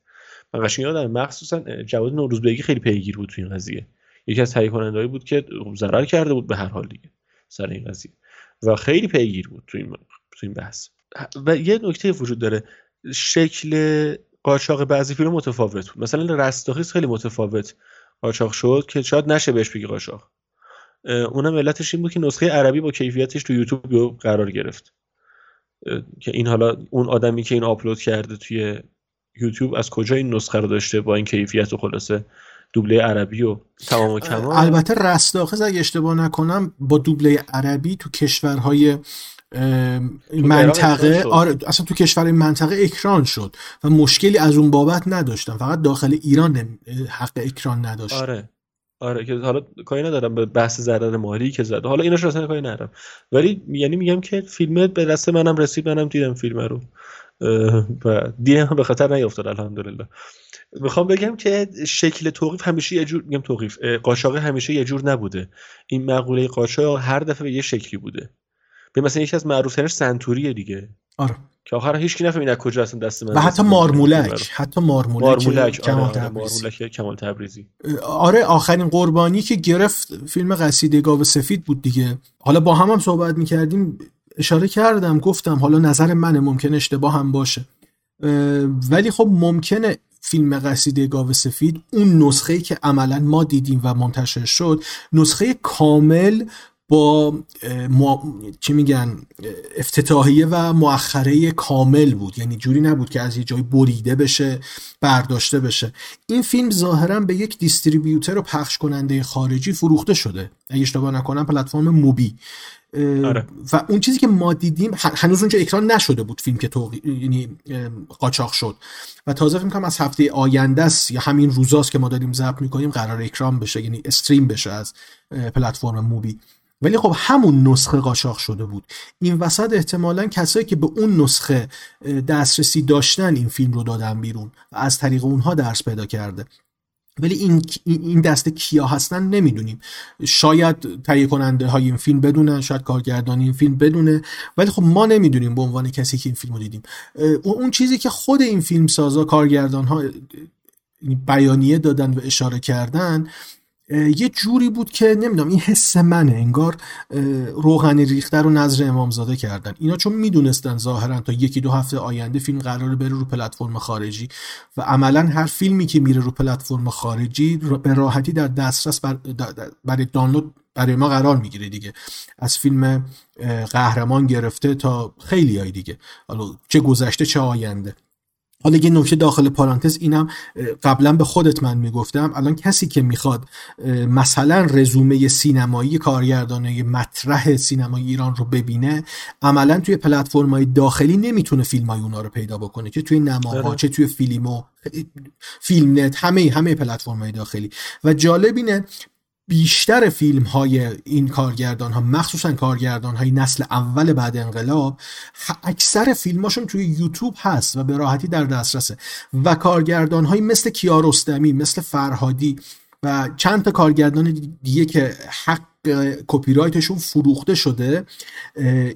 Speaker 2: من قشنگ یادم مخصوصا جواد نوروزبگی خیلی پیگیر بود تو این قضیه. یکی از تهیه کنندهایی بود که ضرر کرده بود به هر حال دیگه سر این قضیه. و خیلی پیگیر بود تو این تو این بحث. و یه نکته وجود داره شکل قاچاق بعضی فیلم متفاوت بود. مثلا رستاخیز خیلی متفاوت قاچاق شد که شاید نشه بهش بگی قاچاق. اونم علتش این بود که نسخه عربی با کیفیتش تو یوتیوب قرار گرفت. که این حالا اون آدمی که این آپلود کرده توی یوتیوب از کجا این نسخه رو داشته با این کیفیت و خلاصه دوبله عربی و تمام و کمال؟
Speaker 1: البته رستاخیز اگه اشتباه نکنم با دوبله عربی تو کشورهای منطقه آره اصلا تو کشور منطقه اکران شد و مشکلی از اون بابت نداشتم فقط داخل ایران حق اکران نداشت.
Speaker 2: آره. آره که حالا کاری ندارم به بحث ضرر مالی که زده. حالا ایناش اصلا کاری ندارم. ولی یعنی میگم که فیلم به دست منم رسید منم دیدم فیلم رو. و دیدم به خطر نیافتاد الحمدلله. می‌خوام بگم که شکل توقیف همیشه یه جور میگم توقیف قاچاق همیشه یه جور نبوده. این مقوله قاچاق هر دفعه به یه شکلی بوده. به مثلا یکی از معروف ترش سنتوریه دیگه.
Speaker 1: آره.
Speaker 2: که آخر هیچ کی نفهمید از کجا اصلا دست من
Speaker 1: و حتی مارمولک حتی مارمولک,
Speaker 2: مارمولک کمال آره, آره، مارمولک کمال تبریزی.
Speaker 1: آره آخرین قربانی که گرفت فیلم قصیده گاو سفید بود دیگه. حالا با هم هم صحبت می‌کردیم اشاره کردم گفتم حالا نظر من ممکن اشتباه هم باشه. ولی خب ممکنه فیلم قصیده گاو سفید اون نسخه که عملا ما دیدیم و منتشر شد نسخه کامل با چی میگن افتتاحیه و مؤخره کامل بود. یعنی جوری نبود که از یه جای بریده بشه برداشته بشه. این فیلم ظاهرا به یک دیستریبیوتر و پخش کننده خارجی فروخته شده. اگه اشتباه نکنم پلتفرم موبی. آره. و اون چیزی که ما دیدیم هنوز اونجا اکران نشده بود فیلم که تو یعنی قاچاق شد. و تازه فیلم کنم از هفته آینده است یا همین روزاست که ما داریم ضبط می‌کنیم قرار اکران بشه یعنی استریم بشه از پلتفرم موبی. ولی خب همون نسخه قاچاق شده بود. این وسط احتمالا کسایی که به اون نسخه دسترسی داشتن این فیلم رو دادن بیرون و از طریق اونها درس پیدا کرده. ولی این این دسته کیا هستن نمی‌دونیم. شاید تهیه کننده های این فیلم بدونن شاید کارگردانی این فیلم بدونه ولی خب ما نمی‌دونیم به عنوان کسی که این فیلم رو دیدیم اون چیزی که خود این فیلم سازا کارگردان ها بیانیه دادن و اشاره کردن یه جوری بود که نمی‌دونم این حس منه. انگار روغنی ریخته رو نظر امامزاده کردن. اینا چون می‌دونستن ظاهرا تا یکی دو هفته آینده فیلم قراره بره رو پلتفرم خارجی و عملا هر فیلمی که میره رو پلتفرم خارجی به راحتی در دسترس برای دانلود برای ما قرار می‌گیره دیگه. از فیلم قهرمان گرفته تا خیلی های دیگه. حالا چه گذشته چه آینده. حالا یه نکته داخل پارانتز اینم قبلا به خودت من می‌گفتم الان کسی که می‌خواد مثلا رزومه سینمایی کارگردانه مطرح سینمای ایران رو ببینه عملا توی پلتفرم های داخلی نمی‌تونه فیلم های اونا رو پیدا بکنه که توی نماها آره. چه توی فیلم فیلم نت همه همه پلتفرم های داخلی و جالب اینه بیشتر فیلم های این کارگردان ها مخصوصا کارگردان های نسل اول بعد انقلاب اکثر فیلماشون توی یوتیوب هست و به راحتی در دسترسه. و کارگردان های مثل کیارستمی مثل فرهادی و چند تا کارگردان دیگه که حق کپی رایتشون فروخته شده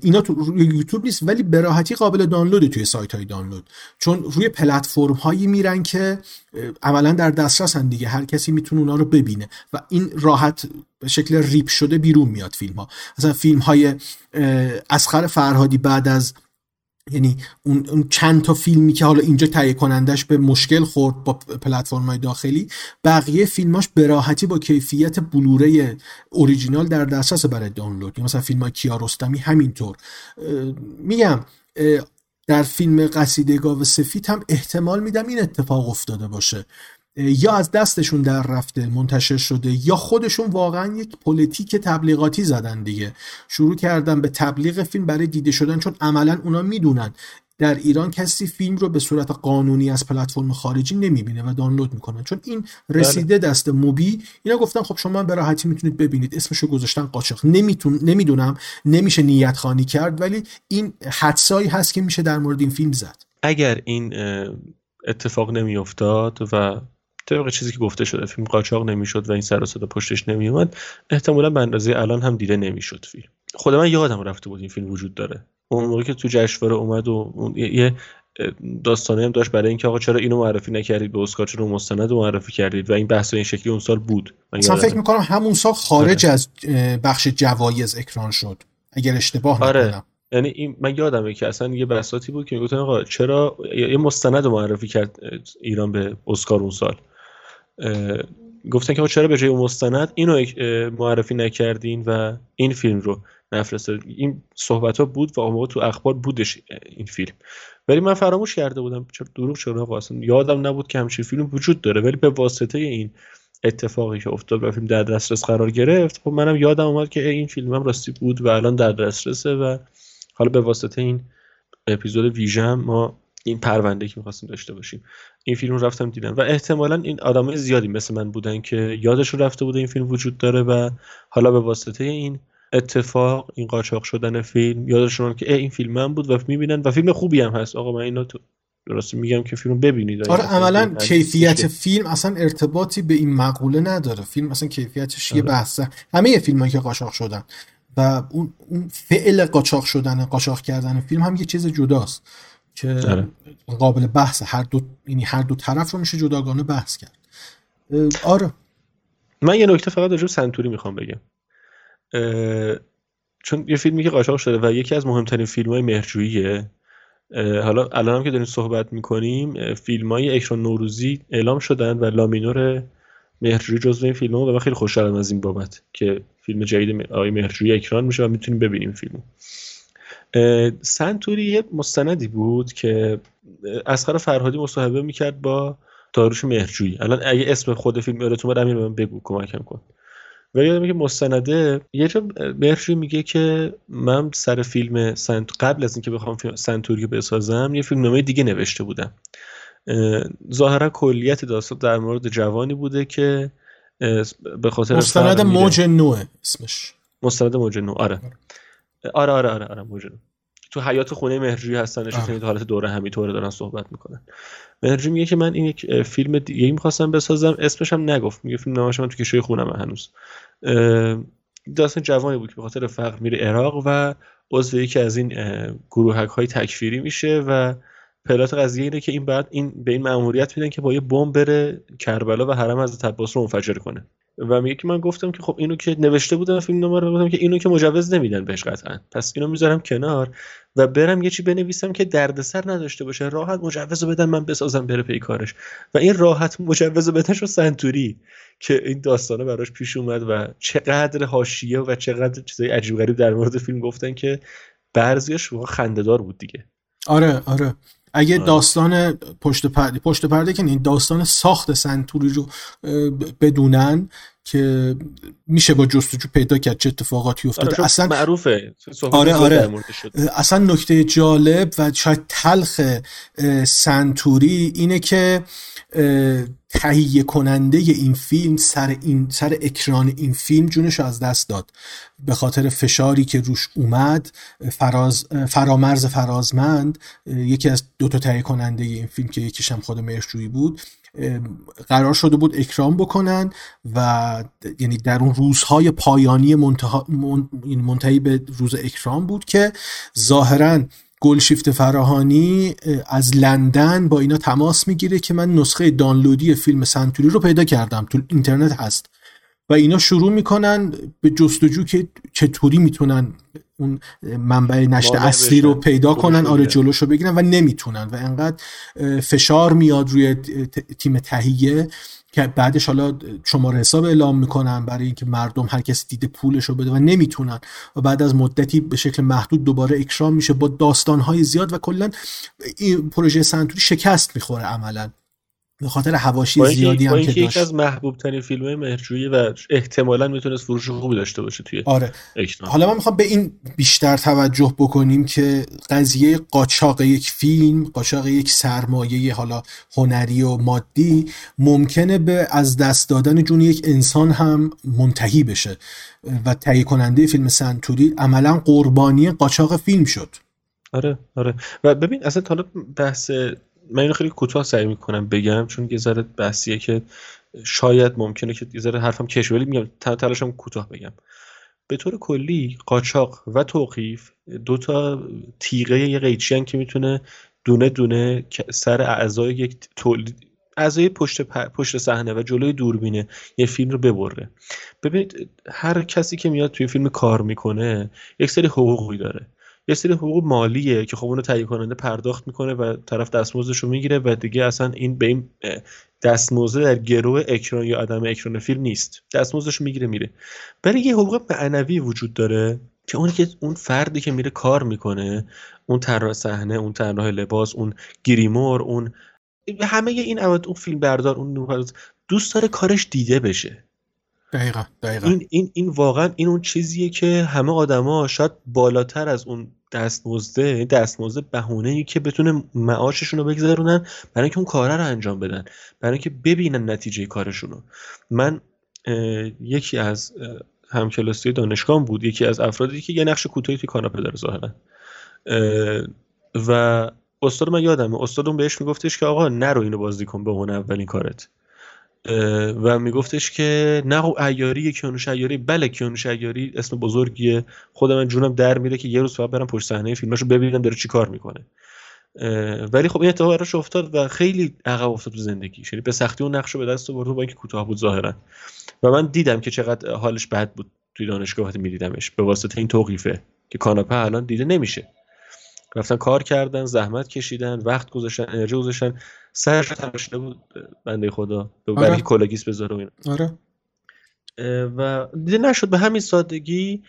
Speaker 1: اینا تو روی یوتیوب نیست ولی به راحتی قابل دانلود توی سایت های دانلود. چون روی پلتفرم هایی میرن که عملا در دسترسن دیگه هر کسی می‌تونه اونا رو ببینه و این راحت به شکل ریپ شده بیرون میاد فیلم ها مثلا فیلم های اسخر فرهادی بعد از یعنی اون, چند تا فیلمی که حالا اینجا تهیه کنندش به مشکل خورد با پلتفرم های داخلی بقیه فیلماش به راحتی با کیفیت بلوره اوریجینال در دسترس برای دانلود. یعنی مثلا فیلم های کیارستمی همینطور. میگم در فیلم قصیده گاو سفید هم احتمال میدم این اتفاق افتاده باشه. یا از دستشون در رفته منتشر شده یا خودشون واقعا یک پلیتیک تبلیغاتی زدن دیگه. شروع کردن به تبلیغ فیلم برای دیده شدن چون عملا اونا می‌دونن. در ایران کسی فیلم رو به صورت قانونی از پلتفرم خارجی نمی‌بینه و دانلود می‌کنن چون این رسیده بله. دست MUBI. اینا گفتن خب شما به راحتی می‌تونید ببینید. اسمشو گذاشتن قاچاق. نمیتون نمی‌دونم. نمیشه نیت خانی کرد ولی این حدسایی هست که میشه در مورد این فیلم زد.
Speaker 2: اگر این اتفاق نمیافتاد و طبق چیزی که گفته شده فیلم قاچاق نمی‌شد و این سر صدا پشتش نمیومد احتمالا به اندازه الان هم دیده نمی‌شد فیلم. خود من یادم رفته بود این فیلم وجود داره. اون موقعی که تو جشنواره اومد و یه داستانه هم داشت برای اینکه آقا چرا اینو معرفی نکردید به اسکار چرا مستند رو معرفی کردید و این بحث این شکلی اون سال بود.
Speaker 1: من فکر می‌کنم همون سال خارج آره. از بخش جوایز اکران شد. اگر اشتباه آره. نکنم.
Speaker 2: یعنی این من یادمه که اصلا یه بحثاتی بود که می‌گفتن آقا چرا یه مستند رو معرفی کرد ایران به اسکار اون سال. گفتن که چرا به جای مستند اینو معرفی نکردین و این فیلم رو نفرستاد. این صحبت ها بود و موقع تو اخبار بودش این فیلم. ولی من فراموش کرده بودم چرا دروغ شده آقا یادم نبود که همچین فیلم وجود داره. ولی به واسطه این اتفاقی که افتاد و فیلم در دسترس قرار گرفت خب منم یادم اومد که این فیلم هم راستی بود و الان در دسترسه و حالا به واسطه این اپیزود ویژم ما این پرونده که می‌خواستیم داشته باشیم. این فیلم رو رفتم دیدم و احتمالا این آدمای زیادی مثل من بودن که یادشون رفته بوده این فیلم وجود داره و حالا به واسطه این اتفاق این قاچاق شدن فیلم یادشون که این فیلم من بود و می‌بینن و فیلم خوبی هم هست. آقا من اینو تو درست میگم که فیلم ببینید.
Speaker 1: آره عملا کیفیت فیلم اصلا ارتباطی به این مقوله نداره. فیلم اصلا کیفیتش یه آره. بحثه. همه فیلم که قاچاق شدن و اون اون فعل قاچاق شدن قاچاق کردن فیلم هم یه چیز جداست. که آره. قابل بحث هر دو یعنی هر دو طرف رو میشه جداگانه بحث کرد. آره.
Speaker 2: من یه نکته فقط راجع سنتوری می‌خوام بگم. چون یه فیلمی که قاچاق شده و یکی از مهمترین فیلم های مهرجوییه حالا الان هم که داریم صحبت می‌کنیم فیلم های اکران نوروزی اعلام شدن و لامینور مهرجویی جزو این فیلم و من خیلی خوشحالم از این بابت که فیلم جدید آقای مهرجویی اکران میشه و می‌تونیم ببینیم فیلمو. سنتوری یه مستندی بود که اسخر فرهادی مصاحبه می‌کرد با داروش مهرجویی. الان اگه اسم خود فیلم یادت اومد امیر من بگو کمکم کن. و یادم که مستنده یه جا مهرجویی میگه که من سر فیلم سنت قبل از اینکه بخوام فیلم سنتوری بسازم یه فیلم نامه دیگه نوشته بودم. ظاهرا کلیت داستان در مورد جوانی بوده که به خاطر
Speaker 1: مستند موج نوه اسمش.
Speaker 2: مستند موج نو آره. آره آره آره آره موجود تو حیات خونه مهرجویی هستن نشسته تو حالت دوره همینطوره دارن صحبت می‌کنن. مهرجویی میگه که من این یک فیلم دیگه می‌خواستم بسازم اسمش هم نگفت. میگه فیلم نامش من تو کشوی خونم هنوز. داستان جوانی بود که به خاطر فقر میره عراق و عضو یکی از این گروهک های تکفیری میشه و پلات قضیه اینه که این بعد این به این مأموریت میدن که با یه بمب بره کربلا و حرم از عباس رو منفجر کنه. و میگه که من گفتم که خب اینو که نوشته بودم فیلم نامه گفتم که اینو که مجوز نمیدن بهش قطعا. پس اینو می‌ذارم کنار و برم یه چی بنویسم که دردسر نداشته باشه. راحت مجوز بدن من بسازم بره پی کارش. و این راحت مجوز شو سنتوری که این داستانه براش پیش اومد و چقدر حاشیه و چقدر چیزای عجیب غریب در مورد فیلم گفتن که بعضیش واقعا خنده‌دار بود دیگه.
Speaker 1: آره آره. اگه آره. داستان پشت پرده پشت پرده که این داستان ساخت سنتوری رو بدونن که میشه با جستجو پیدا کرد چه اتفاقاتی افتاده.
Speaker 2: آره اصلا معروفه.
Speaker 1: آره آره. اصلا نکته جالب و شاید تلخ سنتوری اینه که تهیه کننده این فیلم سر این سر اکران این فیلم جونش از دست داد. به خاطر فشاری که روش اومد فراز فرامرز فرازمند یکی از دو تا تهیه کننده این فیلم که یکیش هم خود مرشویی بود قرار شده بود اکرام بکنن و یعنی در اون روزهای پایانی منتهی به روز اکرام بود که ظاهرا گلشیفت فراهانی از لندن با اینا تماس می‌گیره که من نسخه دانلودی فیلم سنتوری رو پیدا کردم. تو اینترنت هست. و اینا شروع می‌کنن به جستجو که چطوری می‌تونن اون منبع نشت اصلی رو پیدا کنن آره جلوش رو بگیرن و نمی‌تونن و انقدر فشار میاد روی تیم تهیه که بعدش حالا شماره حساب اعلام می‌کنن برای اینکه مردم هر کسی دیده پولش رو بده و نمی‌تونن. و بعد از مدتی به شکل محدود دوباره اکرام میشه با داستانهای زیاد و کلا این پروژه سنتوری شکست می‌خوره عملا. به خاطر حواشی زیادی هم که داشت
Speaker 2: یکی از محبوب ترین فیلم مهرجویی و احتمالا می‌تونست فروش خوبی داشته باشه توی
Speaker 1: آره. حالا من می‌خوام به این بیشتر توجه بکنیم که قضیه قاچاق یک فیلم قاچاق یک سرمایه حالا هنری و مادی ممکنه به از دست دادن جون یک انسان هم منتهی بشه. و تهیه کننده فیلم سنتوری عملا قربانی قاچاق فیلم شد.
Speaker 2: آره آره. و ببین اصلا حالا بحث من اینو خیلی کوتاه سعی می‌کنم بگم چون یه ذره بحثیه که شاید ممکنه که یه ذره حرفم کش ولی میگم تلاشم کوتاه بگم. به طور کلی قاچاق و توقیف دو تا تیغه یه قیچی که می‌تونه دونه دونه سر اعضای یک تولید اعضای پشت پشت صحنه و جلوی دوربینه یه فیلم رو ببره. ببینید هر کسی که میاد توی فیلم کار می‌کنه یک سری حقوقی داره. یه سری حقوق مالیه که خب اونو تهیه کننده پرداخت می‌کنه و طرف دستمزدش رو می‌گیره و دیگه اصلا این به این دستمزد در گروه اکران یا عدم اکران فیلم نیست. دستمزدش می‌گیره میره. برای یه حقوق معنوی وجود داره که اونی که اون فردی که میره کار می‌کنه اون طراح صحنه اون طراح لباس اون گریمور اون همه این اون فیلم بردار اون دوست داره کارش دیده بشه.
Speaker 1: دقیقا, دقیقا.
Speaker 2: این, این, این واقعا این اون چیزیه که همه آدما شاید بالاتر از اون دستمزده دستمزده بهونه ای که بتونه معاششون رو بگذرونن برای اینکه اون کاره رو انجام بدن برای اینکه ببینن نتیجه کارشون رو. من یکی از همکلاسی دانشگاه بود یکی از افرادی که یه نقش کوتاهی توی کاناپه داره ظاهرا و استاد من یادمه استادم بهش میگفتش که آقا نرو اینو بازی کن به اون اولین کارت. و میگفتش که نه خب ایاری کیانوش ایاری بله کیانوش ایاری اسم بزرگیه. خود من جونم در میره که یه روز فقط برم پشت صحنه فیلماشو ببینم داره چی کار می‌کنه. ولی خب این اتفاق براش افتاد و خیلی عقب افتاد تو زندگی یعنی به سختی اون نقش رو به دست آورد با اینکه کوتاه بود ظاهرا. و من دیدم که چقدر حالش بد بود توی دانشگاه وقتی میدیدمش. به واسطه این توقیفه که کاناپه الان دیده نمیشه. رفتن کار کردن زحمت کشیدن وقت گذاشتن انرژی گذاشتن. سرش تراشیده بود بنده خدا برای آره. کلاگیس بذاره
Speaker 1: آره.
Speaker 2: و دیده نشد به همین سادگی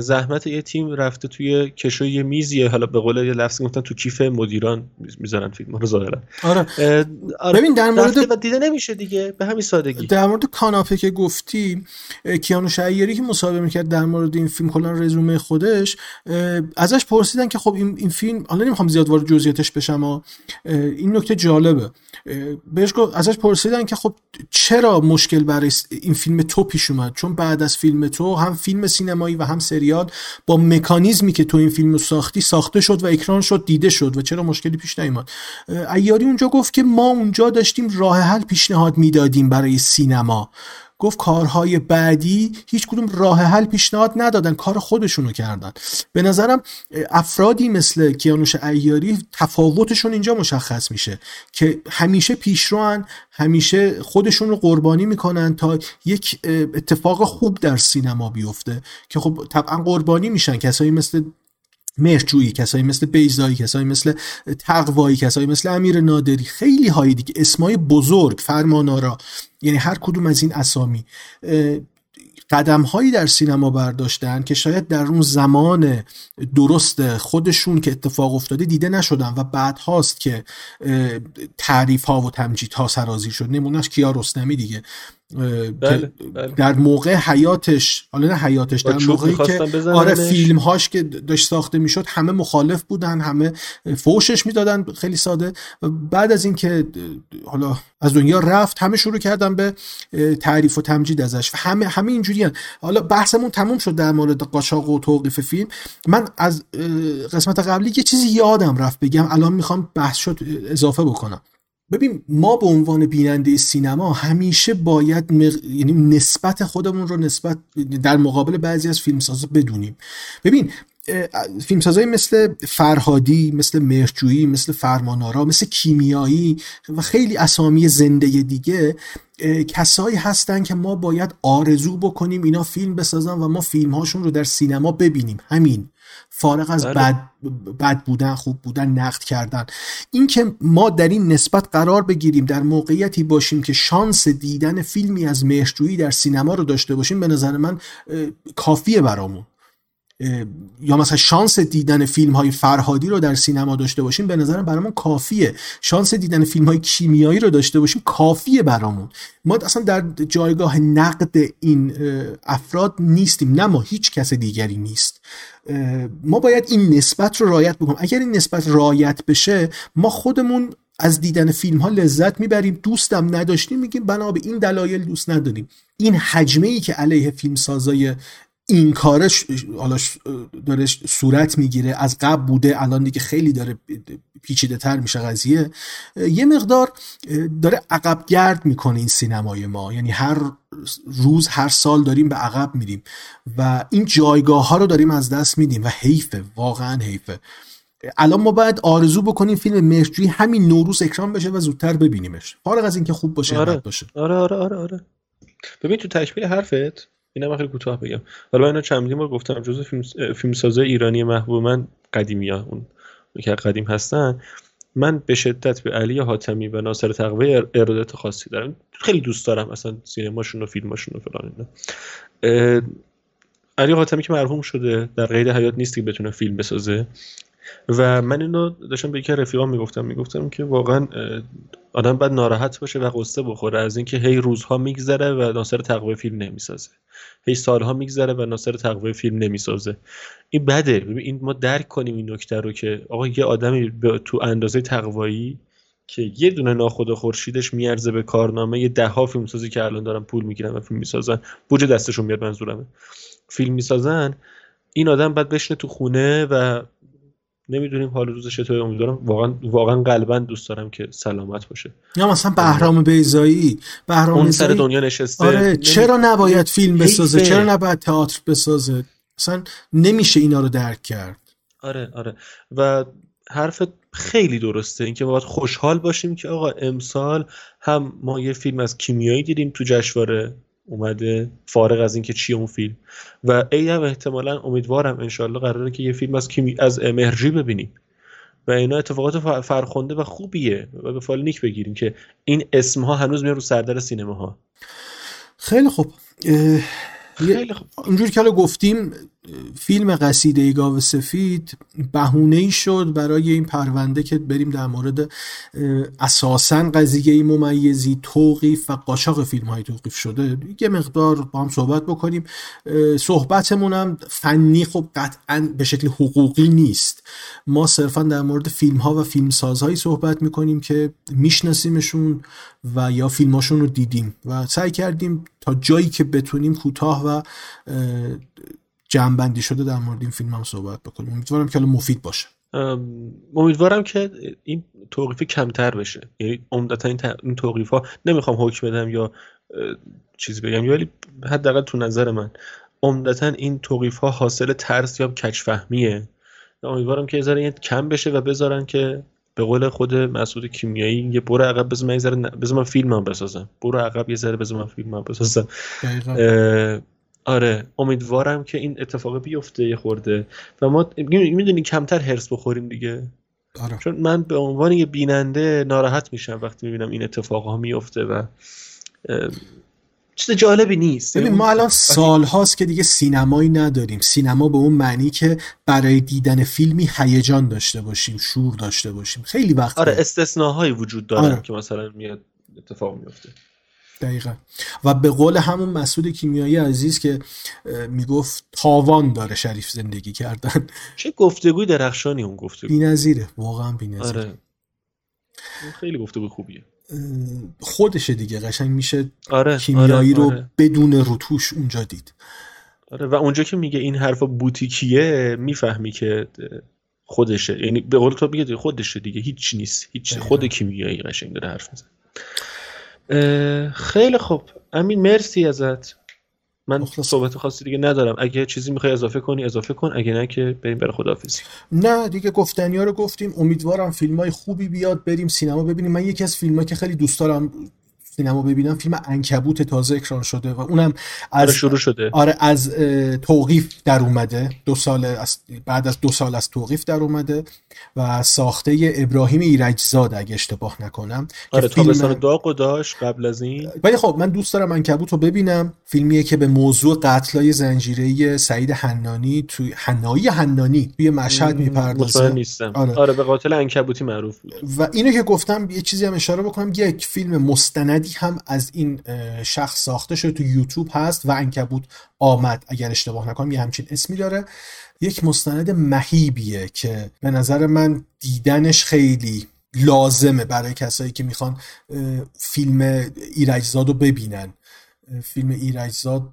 Speaker 2: زحمت یه تیم رفته توی کشوی یه میزیه. حالا به قول یه لفظ گفتن تو کیف مدیران می‌ذارن فیلم. رو ظاهرا.
Speaker 1: آره. آره. ببین در مورد
Speaker 2: و دیده نمیشه دیگه. به همین سادگی.
Speaker 1: در مورد کاناپه که گفتی کیانو شعیری که مصاحبه می‌کرد در مورد این فیلم کلا رزومه خودش ازش پرسیدن که خب این, این فیلم حالا نمی‌خوام زیاد وارد جزئیاتش بشم این نکته جالبه. بهش گفت ازش پرسیدن که خب چرا مشکل برای این فیلم تو پیش اومد؟ چون بعد از فیلم تو هم فیلم سینمایی و هم سریال با مکانیزمی که تو این فیلم ساختی ساخته شد و اکران شد دیده شد و چرا مشکلی پیش نیومد. ایاری اونجا گفت که ما اونجا داشتیم راه حل پیشنهاد می‌دادیم برای سینما. گفت کارهای بعدی هیچ کدوم راه حل پیشنهاد ندادن کار خودشونو کردن. به نظرم افرادی مثل کیانوش ایاری تفاوتشون اینجا مشخص میشه که همیشه پیشروان همیشه خودشون رو قربانی می‌کنن تا یک اتفاق خوب در سینما بیفته. که خب طبعا قربانی میشن کسایی مثل مهرجویی کسایی مثل بیزایی کسایی مثل تقوایی کسایی مثل امیر نادری خیلی های دیگه اسمای بزرگ فرمانارا یعنی هر کدوم از این اسامی. قدم هایی در سینما برداشتن که شاید در اون زمان درست خودشون که اتفاق افتاده دیده نشدن و بعد هاست که تعریف ها و تمجید ها سرازی شد. نمونهش کیا رستمی دیگه. بله، بله. در موقع حیاتش حالا نه حیاتش در موقعی که آره فیلم هاش که داشت ساخته می‌شد همه مخالف بودن همه فوشش می‌دادن خیلی ساده. و بعد از اینکه حالا از دنیا رفت همه شروع کردن به تعریف و تمجید ازش. و همه همه اینجوری حالا بحثمون تموم شد در مورد قاچاق و توقیف فیلم. من از قسمت قبلی یه چیزی یادم رفت بگم. الان می‌خوام بحث شد اضافه بکنم. ببین ما به عنوان بیننده سینما همیشه باید یعنی نسبت خودمون رو نسبت در مقابل بعضی از فیلمسازا بدونیم. ببین فیلمسازایی مثل فرهادی مثل مرجویی مثل فرمانارا مثل کیمیایی و خیلی اسامی زنده دیگه کسایی هستن که ما باید آرزو بکنیم اینا فیلم بسازن و ما فیلم هاشون رو در سینما ببینیم. همین. فارغ از بله. بد, بد بودن خوب بودن نقد کردن اینکه ما در این نسبت قرار بگیریم در موقعیتی باشیم که شانس دیدن فیلمی از مهرجویی در سینما رو داشته باشیم به نظر من کافیه برامون یا مثلا شانس دیدن فیلم های فرهادی رو در سینما داشته باشیم به نظرم برامون کافیه. شانس دیدن فیلم های کیمیایی رو داشته باشیم کافیه برامون. ما اصلا در جایگاه نقد این افراد نیستیم نه ما هیچ کس دیگری نیست. ما باید این نسبت رو رعایت بکنیم. اگر این نسبت رعایت بشه ما خودمون از دیدن فیلم ها لذت می‌بریم دوستم نداشتیم میگیم بنا به این دلایل دوست نداریم. این حجمه ای که علیه فیلم سازای این کارش حالا داره صورت می‌گیره. از قبل بوده الان دیگه خیلی داره پیچیده تر میشه قضیه. یه مقدار داره عقب گرد می‌کنه این سینمای ما. یعنی هر روز هر سال داریم به عقب میریم و این جایگاه ها رو داریم از دست میدیم و حیفه واقعا حیفه. الان ما باید آرزو بکنیم فیلم مرجوی همین نوروز اکرام بشه و زودتر ببینیمش. فارغ از اینکه خوب باشه
Speaker 2: آره.
Speaker 1: باشه.
Speaker 2: آره آره آره آره. ببین تو تشبیه حرفت اینم خیلی کوتاه بگم. حالا اینو چندین بار گفتم جزء فیلم فیلمسازای ایرانی محبوب من قدیمی ها اون که قدیم هستن. من به شدت به علی حاتمی و ناصر تقوی ارادت خاصی دارم. خیلی دوست دارم اصلا سینماشون و فیلماشون و فلان اینا. علی حاتمی که مرحوم شده در قید حیات نیست که بتونه فیلم بسازه. و من اینو داشتم به یکی رفیقام می‌گفتم می‌گفتم که واقعا آدم باید ناراحت باشه و قصه بخوره از اینکه هی روزها میگذره و ناصر تقوی فیلم نمی‌سازه. هی سالها میگذره و ناصر تقوی فیلم نمی‌سازه. این بده. این ما درک کنیم این نکته رو که آقا یه آدمی تو اندازه تقوایی که یه دونه ناخدا خورشیدش میارزه به کارنامه یه ده ها فیلم سازی که الان دارن پول می‌گیرن و فیلم می‌سازن بوجه دستشون میاد منظورمه. فیلم می‌سازن این آدم بعد بشنه تو خونه و نمی‌دونیم حال روزش چطوره. امیدوارم واقعا واقعا قلبا دوست دارم که سلامت باشه.
Speaker 1: یا مثلا بهرام بیزایی
Speaker 2: بهرام اون سر دنیا نشسته.
Speaker 1: آره چرا نباید فیلم بسازه؟ چرا نباید تئاتر بسازه؟ اصلا نمیشه اینا رو درک کرد.
Speaker 2: آره آره. و حرف خیلی درسته. اینکه باید خوشحال باشیم که آقا امسال هم ما یه فیلم از کیمیایی دیدیم تو جشنواره. اومده فارغ از اینکه چی اون فیلم. و ای هم احتمالا امیدوارم انشالله قراره که یه فیلم از کیمی از امرجی ببینیم. و اینا اتفاقات فرخنده و خوبیه و به فال نیک بگیریم که این اسم ها هنوز میان رو سردر سینما ها
Speaker 1: خیلی خوب. خیلی خوب. اونجور که گفتیم فیلم قصیده گاو سفید بهونه ای شد برای این پرونده که بریم در مورد اساسا قضیه ممیزی توقیف و قاچاق فیلم های توقیف شده. یه مقدار با هم صحبت بکنیم. صحبتمون هم فنی خب قطعا به شکل حقوقی نیست. ما صرفا در مورد فیلم ها و فیلم سازهایی صحبت می‌کنیم که میشناسیمشون و یا فیلماشون رو دیدیم و سعی کردیم تا جایی که بتونیم کوتاه و جمعبندی شده در مورد این فیلم هم صحبت بکنیم. امیدوارم که مفید باشه.
Speaker 2: امیدوارم که این توقیف کمتر بشه. یعنی عمدتا این, این توقیف ها نمی‌خوام حکم بدم یا چیزی بگم ولی حداقل تو نظر من عمدتا این توقیف ها حاصل ترس یا کچفهمیه امیدوارم که یه کم بشه و بذارن که به قول خود مسعود کیمیایی یه برو عقب بذار من یه ذره بذار من فیلمم بسازم. برو عقب یه ذره بذار من فیلمم بسازم. آره امیدوارم که این اتفاق بیفته یه خورده. و ما می‌دونی کمتر هرس بخوریم دیگه. آره. چون من به عنوان یه بیننده ناراحت میشم وقتی می‌بینم این اتفاق ها میفته و چیز جالبی نیست.
Speaker 1: ببین ما الان سال هاست که دیگه سینمایی نداریم. سینما به اون معنی که برای دیدن فیلمی هیجان داشته باشیم شور داشته باشیم. خیلی وقت
Speaker 2: آره استثناهایی وجود داره آره. که مثلا میاد اتفاق میفته
Speaker 1: دقیقا. و به قول همون مسعود کیمیایی عزیز که می‌گفت تاوان داره شریف زندگی کردن.
Speaker 2: چه گفتگوی درخشانی اون گفتگو.
Speaker 1: بی‌نظیره واقعا بی‌نظیره آره.
Speaker 2: خیلی گفتگو خوبیه.
Speaker 1: خودشه دیگه قشنگ میشه آره، کیمیایی آره، رو آره. بدون روتوش اونجا دید.
Speaker 2: آره و اونجا که میگه این حرفا بوتیکیه می‌فهمی که خودشه. یعنی به قول تو میگه خودشه دیگه هیچ نیست هیچ خود کیمیایی قشنگ داره حرف می‌زنه. خیلی خوب. امین مرسی ازت. من صحبت خاصی دیگه ندارم. اگه چیزی می‌خوای اضافه کنی اضافه کن. اگه نه که بریم برای خداحافظی.
Speaker 1: نه دیگه گفتنی ها رو گفتیم. امیدوارم فیلم های خوبی بیاد. بریم سینما ببینیم. من یکی از فیلم که خیلی دوست دارم سینما ببینم فیلم انکبوت تازه اکران شده و اونم
Speaker 2: از آره، شروع شده.
Speaker 1: آره از توقیف در اومده. دو سال از بعد از دو سال از توقیف در اومده و ساخته ابراهیم ایرجزاد اگه اشتباه نکنم
Speaker 2: آره فیلم... تابستان داغ داشت قبل از این.
Speaker 1: ولی خب من دوست دارم انکبوت رو ببینم. فیلمیه که به موضوع قتلای زنجیره سعید حنانی توی حنایی حنانی؟ توی مشهد می‌پردازه.
Speaker 2: نیستم. آره. آره به قاتل انکبوتی معروف بود.
Speaker 1: و اینو که گفتم یه چیزی هم اشاره بکنم. یک فیلم مستند هم از این شخص ساخته شده تو یوتیوب هست و انکبوت آمد. اگر اشتباه نکنم یه همچین اسمی داره. یک مستند مهیبیه که به نظر من دیدنش خیلی لازمه برای کسایی که می‌خوان فیلم ایرجزاد رو ببینن. فیلم ایرجزاد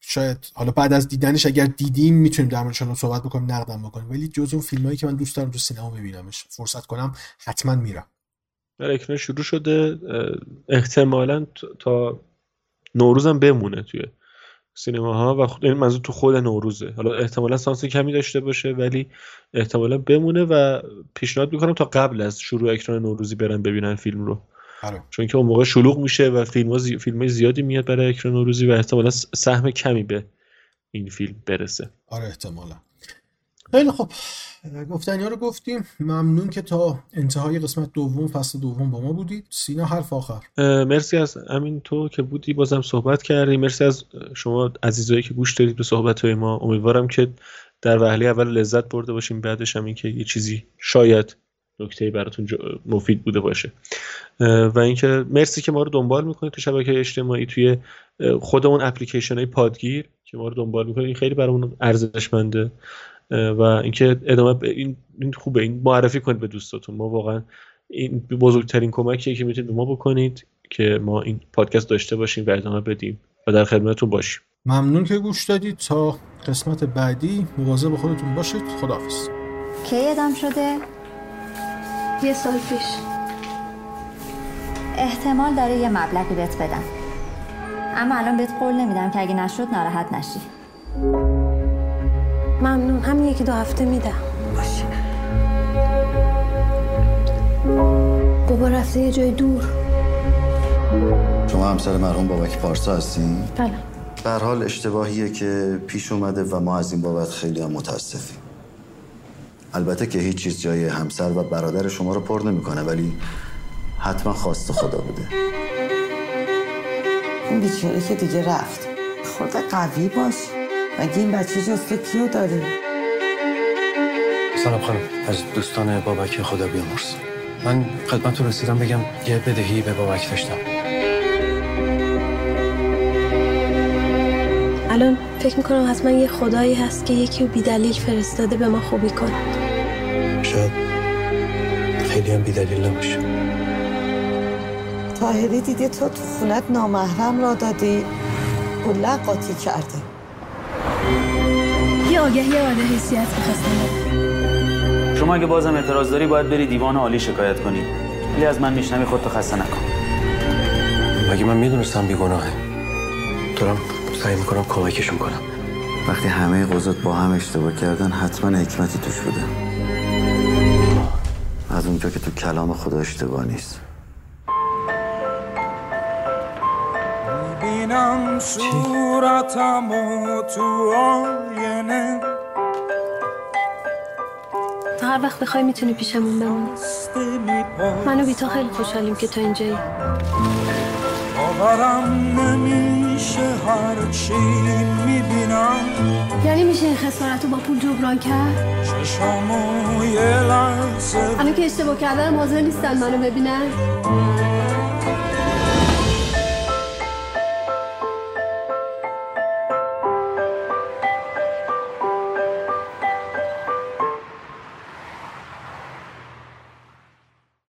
Speaker 1: شاید حالا بعد از دیدنش اگر دیدیم می‌تونیم در موردش صحبت بکنیم نقدم بکنیم. ولی جز اون فیلمایی که من دوست دارم تو سینما ببینمش. فرصت کنم حتما میرم.
Speaker 2: اکنون شروع شده احتمالا تا نوروزم بمونه توی سینماها و خود این منظور تو خود نوروزه. حالا احتمالا سانس کمی داشته باشه ولی احتمالا بمونه و پیشنهاد می‌کنم تا قبل از شروع اکران نوروزی برن ببینن فیلم رو. آره. چون که اون موقع شلوغ میشه و فیلم, زی... فیلم زیادی میاد برای اکران نوروزی و احتمالا سهم کمی به این فیلم برسه.
Speaker 1: آره احتمالا. خیلی خب گفتنی ها رو گفتیم. ممنون که تا انتهای قسمت دوم فصل دوم با ما بودید. سینا حرف آخر.
Speaker 2: مرسی از امین تو که بودی. بازم صحبت کردی. مرسی از شما عزیزایی که گوش دارید به صحبت های ما. امیدوارم که در وهله اول لذت برده باشیم. بعدش هم این که یه چیزی شاید نکته براتون مفید بوده باشه. و اینکه مرسی که ما رو دنبال می‌کنید تو شبکه اجتماعی توی خودمون اپلیکیشن های پادگیر که ما رو دنبال می‌کنید. این خیلی برامون ارزشمنده. و اینکه ادامه این این خوبه. این معرفی کنید به دوستاتون. ما واقعا این بزرگترین کمکیه که می‌تونید به ما بکنید که ما این پادکست داشته باشیم و ادامه بدیم و در خدمتتون باشیم.
Speaker 1: ممنون که گوش دادید. تا قسمت بعدی مواظب خودتون باشید. خداحافظ.
Speaker 3: کی ادام شده؟
Speaker 4: یه سال پیش.
Speaker 3: احتمال داره یه مبلغی بهت بدم. اما الان بهت قول نمیدم که اگه نشد ناراحت نشی.
Speaker 4: ممنون. همین یکی دو هفته میدم.
Speaker 3: باشه.
Speaker 4: بابا رفته یه جای دور.
Speaker 5: شما همسر مرحوم بابک پارسا هستین؟
Speaker 4: بله.
Speaker 5: به حال اشتباهیه که پیش اومده و ما از این بابت خیلی هم متاسفیم. البته که هیچ چیز جای همسر و برادر شما رو پر نمی‌کنه ولی حتما خواست خدا بوده
Speaker 6: اون بیچاره که دیگه رفت. خود قوی باش. مگه این بچه جز تو کیو داره؟
Speaker 7: سلام خانم. از دوستان بابک خدا بیامرز. من خدمت رو رسیدم بگم یه بدهی به بابک داشتم.
Speaker 4: الان فکر می‌کنم حتما یه خدایی هست که یکی و بیدلیل فرستاده به ما خوبی کنه.
Speaker 7: شاید خیلی هم بیدلیل نباشه.
Speaker 6: تاهری دیدی تو تو خونت نامحرم را دادی. و قاطی کرده.
Speaker 4: یه آگهی آده
Speaker 8: شما اگه بازم اعتراض داری باید بری دیوان عالی شکایت کنی. ولی از من میشنمی خودتو خسته نکن.
Speaker 7: مگه من می‌دونستم بیگناهه؟ دارم سعی می‌کنم کمکشون کنم.
Speaker 5: وقتی همه قضات با هم اشتباه کردن حتما حکمتی توش بوده. از اونجا که تو کلام خدا اشتباه نیست.
Speaker 8: می‌بینم صورتم و تو آینه
Speaker 4: تا هر وقت بخوای می‌تونی پیشمون بمونی. منو بی تو خیلی خوشحالیم که تو اینجایی.
Speaker 8: باورم نمیشه هر چی می‌بینم.
Speaker 4: یعنی میشه این خسارت رو با پول جبران کرد؟
Speaker 8: چشامو یه لحظه
Speaker 4: الان که اشتباه کردن حاضر نیستن منو ببینن.